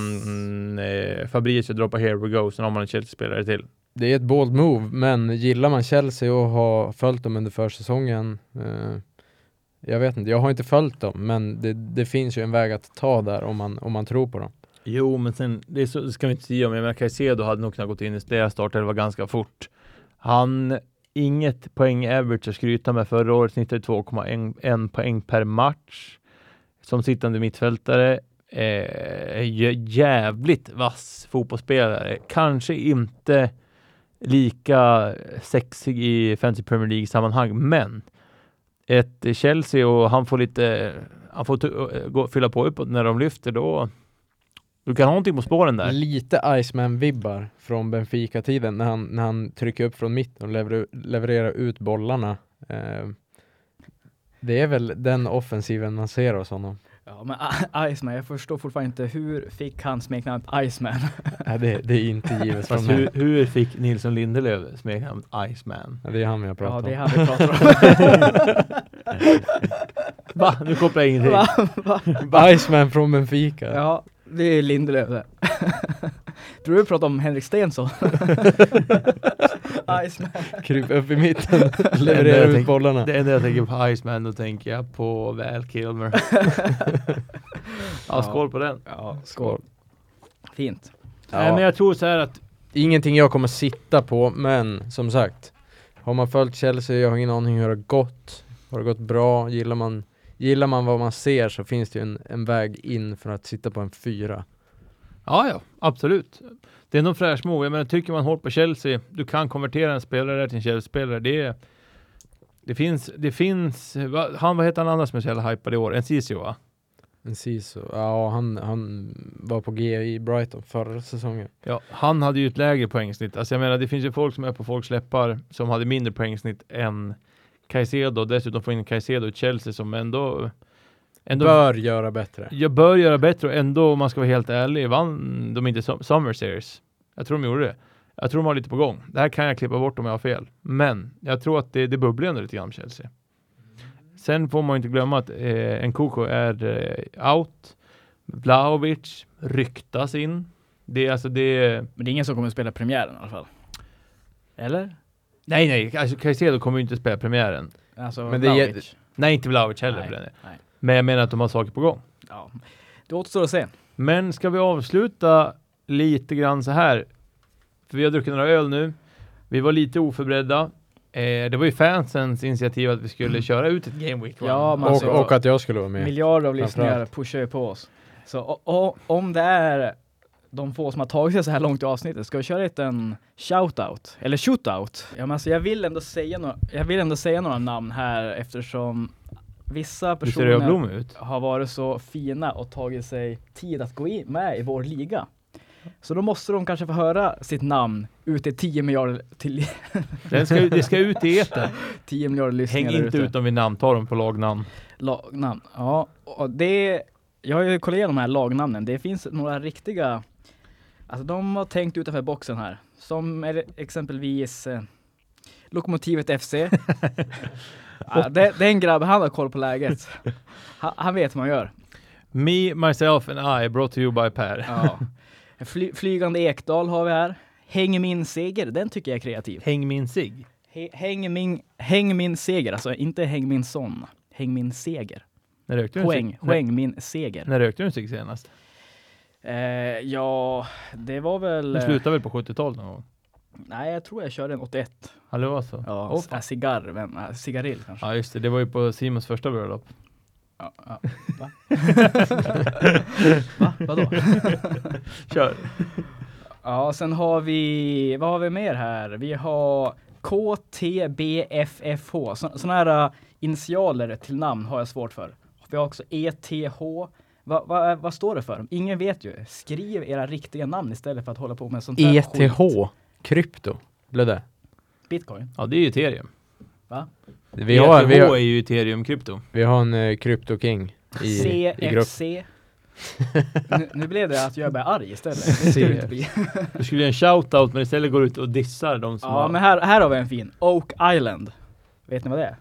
eh, Fabrizio droppar here we go, sen har man en Chelsea-spelare till. Det är ett bold move, men gillar man Chelsea och har följt dem under försäsongen eh, Jag vet inte, jag har inte följt dem, men det, det finns ju en väg att ta där om man, om man tror på dem. Jo, men sen, det, så, det ska vi inte säga men Jag Caicedo hade nog kunnat gått in i deras startelva ganska fort. Han, inget poäng average att skryta med. Förra året snittade 2,1 poäng per match. Som sittande mittfältare. Eh, jävligt vass fotbollsspelare. Kanske inte lika sexig i Fantasy Premier League-sammanhang, men ett Chelsea och han får lite, han får t- eh, gå, fylla på uppåt när de lyfter, då du kan ha någonting på spåren där. Lite Iceman-vibbar från Benfica-tiden när han, när han trycker upp från mitten och lever, levererar ut bollarna. Eh, det är väl den offensiven man ser hos honom. Ja, men I- Iceman, jag förstår fortfarande inte hur fick han smeknamnet Iceman? Nej, det, det är inte givet Fast hur, hur fick Nilsson Lindelöf smeknamnet Iceman? Ja, det är han jag pratar Ja, om. det är han vi pratar om. Va? Nu kopplar jag ingenting. Va? Va? Iceman från Benfica. Ja, det är Lindelöf det. Tror du pratar om Henrik Stenson? Iceman. Kryp upp i mitten, leverera jag ut bollarna. Det enda jag tänker på Iceman, då tänker jag på Val Kilmer. ja, skål på den. Ja, skål. Fint. Nej, men jag tror så här att Ingenting jag kommer sitta på, men som sagt Har man följt Chelsea, jag har ingen aning hur det har gått Har det gått bra? Gillar man, gillar man vad man ser så finns det ju en, en väg in för att sitta på en fyra Ja, ja, absolut. Det är nog fräsch move. Jag menar, tycker man hårt på Chelsea, du kan konvertera en spelare till en Chelsea-spelare. Det, är- det finns, det finns, va, han, vad heter han andra som är så jävla hypad i år? En Ceesay va? En Siso, ja han, han var på G i Brighton förra säsongen Ja, han hade ju ett lägre poängsnitt. Alltså jag menar, det finns ju folk som är på folks läppar som hade mindre poängsnitt än Caicedo. Dessutom får in Caicedo i Chelsea som ändå, ändå Bör göra bättre Jag bör göra bättre och ändå, om man ska vara helt ärlig, vann de inte Sum- Summer Series. Jag tror de gjorde det. Jag tror de har lite på gång. Det här kan jag klippa bort om jag har fel. Men jag tror att det, det bubblar ändå lite grann Chelsea. Sen får man inte glömma att eh, Nkunku är eh, out. Vlahovic ryktas in. Det är alltså det... Men det är ingen som kommer att spela premiären i alla fall. Eller? Nej, nej, alltså Caicedo kommer ju inte spela premiären. Alltså, Men det är- Vlahovic. Nej, inte Vlahovic heller Nej, för den delen. nej. Men jag menar att de har saker på gång. Ja. Det återstår att se. Men ska vi avsluta lite grann så här? För vi har druckit några öl nu. Vi var lite oförberedda. Eh, det var ju fansens initiativ att vi skulle köra ut ett Game Week. Ja, och, alltså, och att jag skulle vara med Miljarder av lyssningar pushar ju på oss. Så o- o- om det är de få som har tagit sig så här långt i avsnittet, ska vi köra lite en shoutout? Eller shootout? Ja, men alltså, jag, vill ändå säga några, jag vill ändå säga några namn här eftersom vissa personer har varit så fina och tagit sig tid att gå in med i vår liga. Så då måste de kanske få höra sitt namn ut i 10 miljarder till Den ska, det ska ut i etern. 10 miljarder lyssningar Häng inte ute. ut dem vid namn, ta dem på lagnamn. Lagnamn, ja. Och det, jag har ju kollat igenom de här lagnamnen. Det finns några riktiga, alltså de har tänkt utanför boxen här. Som exempelvis eh, Lokomotivet FC. ja, det, det är en grabb, han har koll på läget. Han, han vet vad man gör. Me, myself and I, brought to you by Per. Ja. Fly, flygande Ekdal har vi här. Häng min seger, den tycker jag är kreativ. Häng min sig. He, häng, min, häng min seger, alltså inte häng min son. Häng min seger. När rökte du en Poäng, cig- poäng min seger. När rökte du en cigg senast? Eh, ja, det var väl... Du eh, slutade väl på 70-talet någon gång? Nej, jag tror jag körde en 81. Ja, det var så? Ja, s- fan. äh, cigarr, men, äh, cigarill kanske. Ja, just det. Det var ju på Simons första bröllop. Ja, ja. Va? Va? Vadå? Kör. Ja, sen har vi, vad har vi mer här? Vi har KTBFFH, sådana här uh, initialer till namn har jag svårt för. Vi har också ETH. Va, va, vad står det för? Ingen vet ju. Skriv era riktiga namn istället för att hålla på med sånt här skit. Krypto, blev det? Bitcoin. Ja, det är ju ethereum. Va? Vi har, vi ETH har, är ju ethereum krypto. vi har en uh, Krypto King i, i gruppen CFC. nu, nu blev det att jag blir arg istället. Du skulle göra en shoutout men istället går ut och dissar de som Ja, har... men här, här har vi en fin. Oak Island. Vet ni vad det är?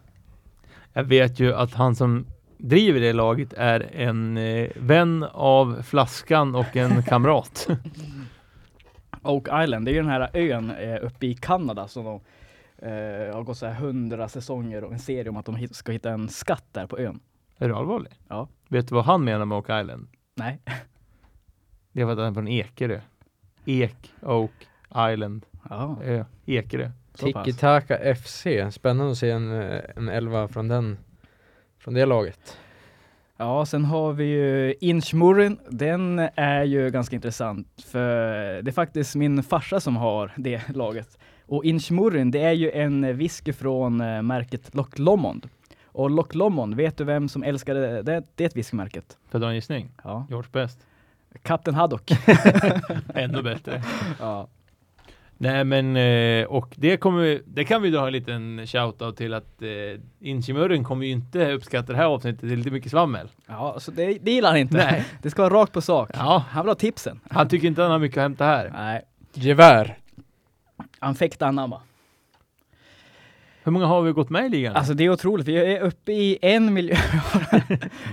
Jag vet ju att han som driver det laget är en eh, vän av flaskan och en kamrat. Oak Island, det är ju den här ön eh, uppe i Kanada som de eh, har gått så här hundra säsonger och en serie om att de hit- ska hitta en skatt där på ön. är du allvarlig? Ja. Vet du vad han menar med Oak Island? Nej. Det är för att han är från Ekerö. Ek, Oak, Island, Ja, ö, Ekerö. så pass. Tiki Taka FC, spännande att se en, eh, en elva från den från det laget. Ja, sen har vi ju Inchmurrin. Den är ju ganska intressant för det är faktiskt min farsa som har det laget. Och Inchmurrin, det är ju en whisky från eh, märket Loch Lomond. Och Loch Lomond, vet du vem som älskade det, det whiskymärket? Får jag dra en gissning? Ja. George Best. Kapten Haddock. Ännu bättre. ja. Nej men, eh, och det kommer vi- det kan vi dra en liten shoutout till att eh, Inchimurren kommer ju inte uppskatta det här avsnittet, det är lite mycket svammel. Ja, så det, det gillar han inte. Nej. Det ska vara rakt på sak. Ja. Han vill ha tipsen. Han tycker inte han har mycket att hämta här. Nej, Gevär. han fäktar anamma. Hur många har vi gått med i ligan? Alltså det är otroligt, vi är uppe i en miljon.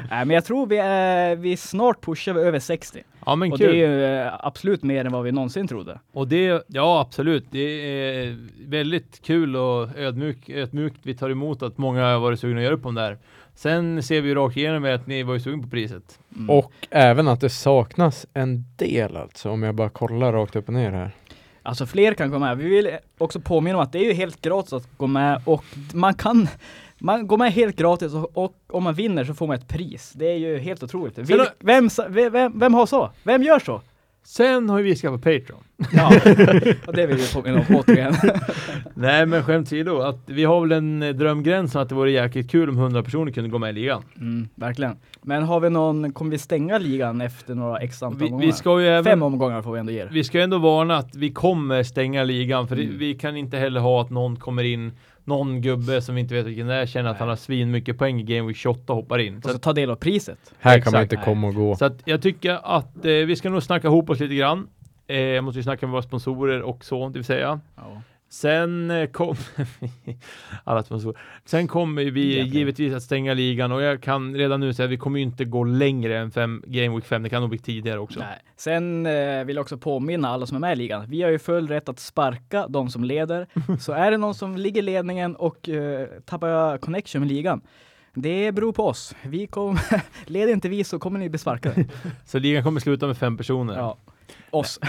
Nej men jag tror vi är, vi snart pushar över 60. Ja men och kul. det är ju eh, absolut mer än vad vi någonsin trodde. Och det, ja absolut, det är väldigt kul och ödmjuk, ödmjukt vi tar emot att många har varit sugna att göra upp om det här. Sen ser vi ju rakt igenom med att ni var ju sugna på priset. Mm. Och även att det saknas en del alltså, om jag bara kollar rakt upp och ner här. Alltså fler kan gå med. Vi vill också påminna om att det är ju helt gratis att gå med och man kan man går med helt gratis och, och om man vinner så får man ett pris. Det är ju helt otroligt. Vil, vem, vem, vem, har så? Vem gör så? Sen har ju vi skaffat Patreon. Ja, och det vill vi påminna om återigen. Nej men skämt åsido, att vi har väl en eh, drömgräns att det vore jäkligt kul om 100 personer kunde gå med i ligan. Mm, verkligen. Men har vi någon, kommer vi stänga ligan efter några x antal Vi, omgångar? vi ska ju även, Fem omgångar får vi ändå ge det. vi ska ju ändå varna att vi kommer stänga ligan för Mm. vi kan inte heller ha att någon kommer in någon gubbe som vi inte vet vilken det är känner att han har svin mycket poäng i Game Week 28 och hoppar in. Och Så så att, ta del av priset. Här kan man Exakt. inte komma och gå. så att jag tycker att eh, vi ska nog snacka ihop oss lite grann. Eh, jag måste ju snacka med våra sponsorer och så, det vill säga. Ja. Sen eh, kom alla sponsorer. Sen kommer vi givetvis att stänga ligan och jag kan redan nu säga att vi kommer ju inte gå längre än fem, Game Week 5. Det kan nog bli tidigare också. Nej. Sen eh, vill jag också påminna alla som är med i ligan. Vi har ju full rätt att sparka de som leder. så är det någon som ligger i ledningen och eh, tappar connection med ligan. Det beror på oss. Vi kom, leder inte vi så kommer ni bli sparkade. Så ligan kommer sluta med fem personer. ja. Oss.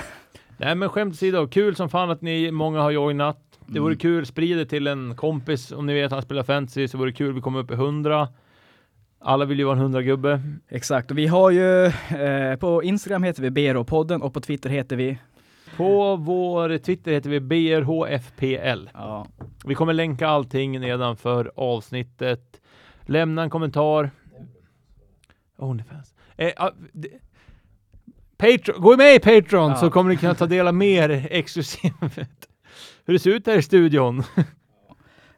Nej men skämt åsido, kul som fan att ni många har joinat. Det vore Mm. kul, sprid det till en kompis om ni vet han spelar fantasy så vore det kul vi kommer upp i 100. Alla vill ju vara en 100 gubbe. Exakt. Och vi har ju eh, på Instagram heter vi BRO-podden och på Twitter heter vi På vår Twitter heter vi BRHFPL. ja, Vi kommer länka allting nedanför avsnittet. Lämna en kommentar. Onlyfans. Eh, ah, Patreon, gå med i Patreon Ja. så kommer ni kunna ta del av mer exklusivt. Hur det ser ut här i studion.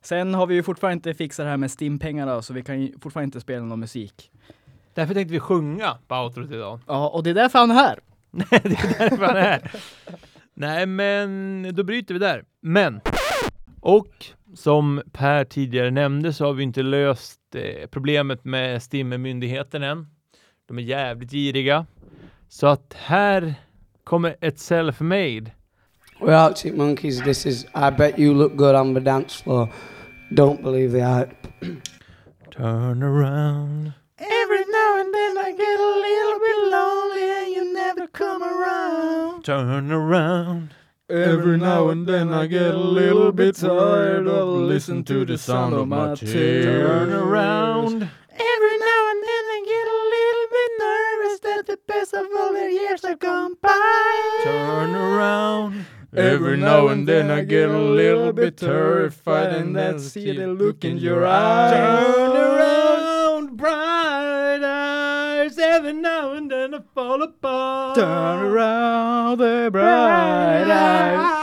Sen har vi ju fortfarande inte fixat det här med Steam-pengarna så vi kan ju fortfarande inte spela någon musik. Därför tänkte vi sjunga på outrot idag. Ja, och det är därför han är här. Nej, det är därför han är här. Nej, men då bryter vi där. Men, och som Per tidigare nämnde så har vi inte löst eh, problemet med STIM-myndigheten än. De är jävligt giriga. Så att här kommer ett self-made. We're Arctic Monkeys. This is I Bet You Look Good on the Dance Floor. Don't believe the hype. Turn around. Every now and then I get a little bit lonely and you never come around. Turn around. Every now and then I get a little bit tired of listening to the sound of my tears. Turn around. Every now best of all the years have gone by. Turn around. Every now and then I get a little bit terrified and then see the look in your eyes. Turn around, bright eyes. Every now and then I fall apart. Turn around the bright eyes.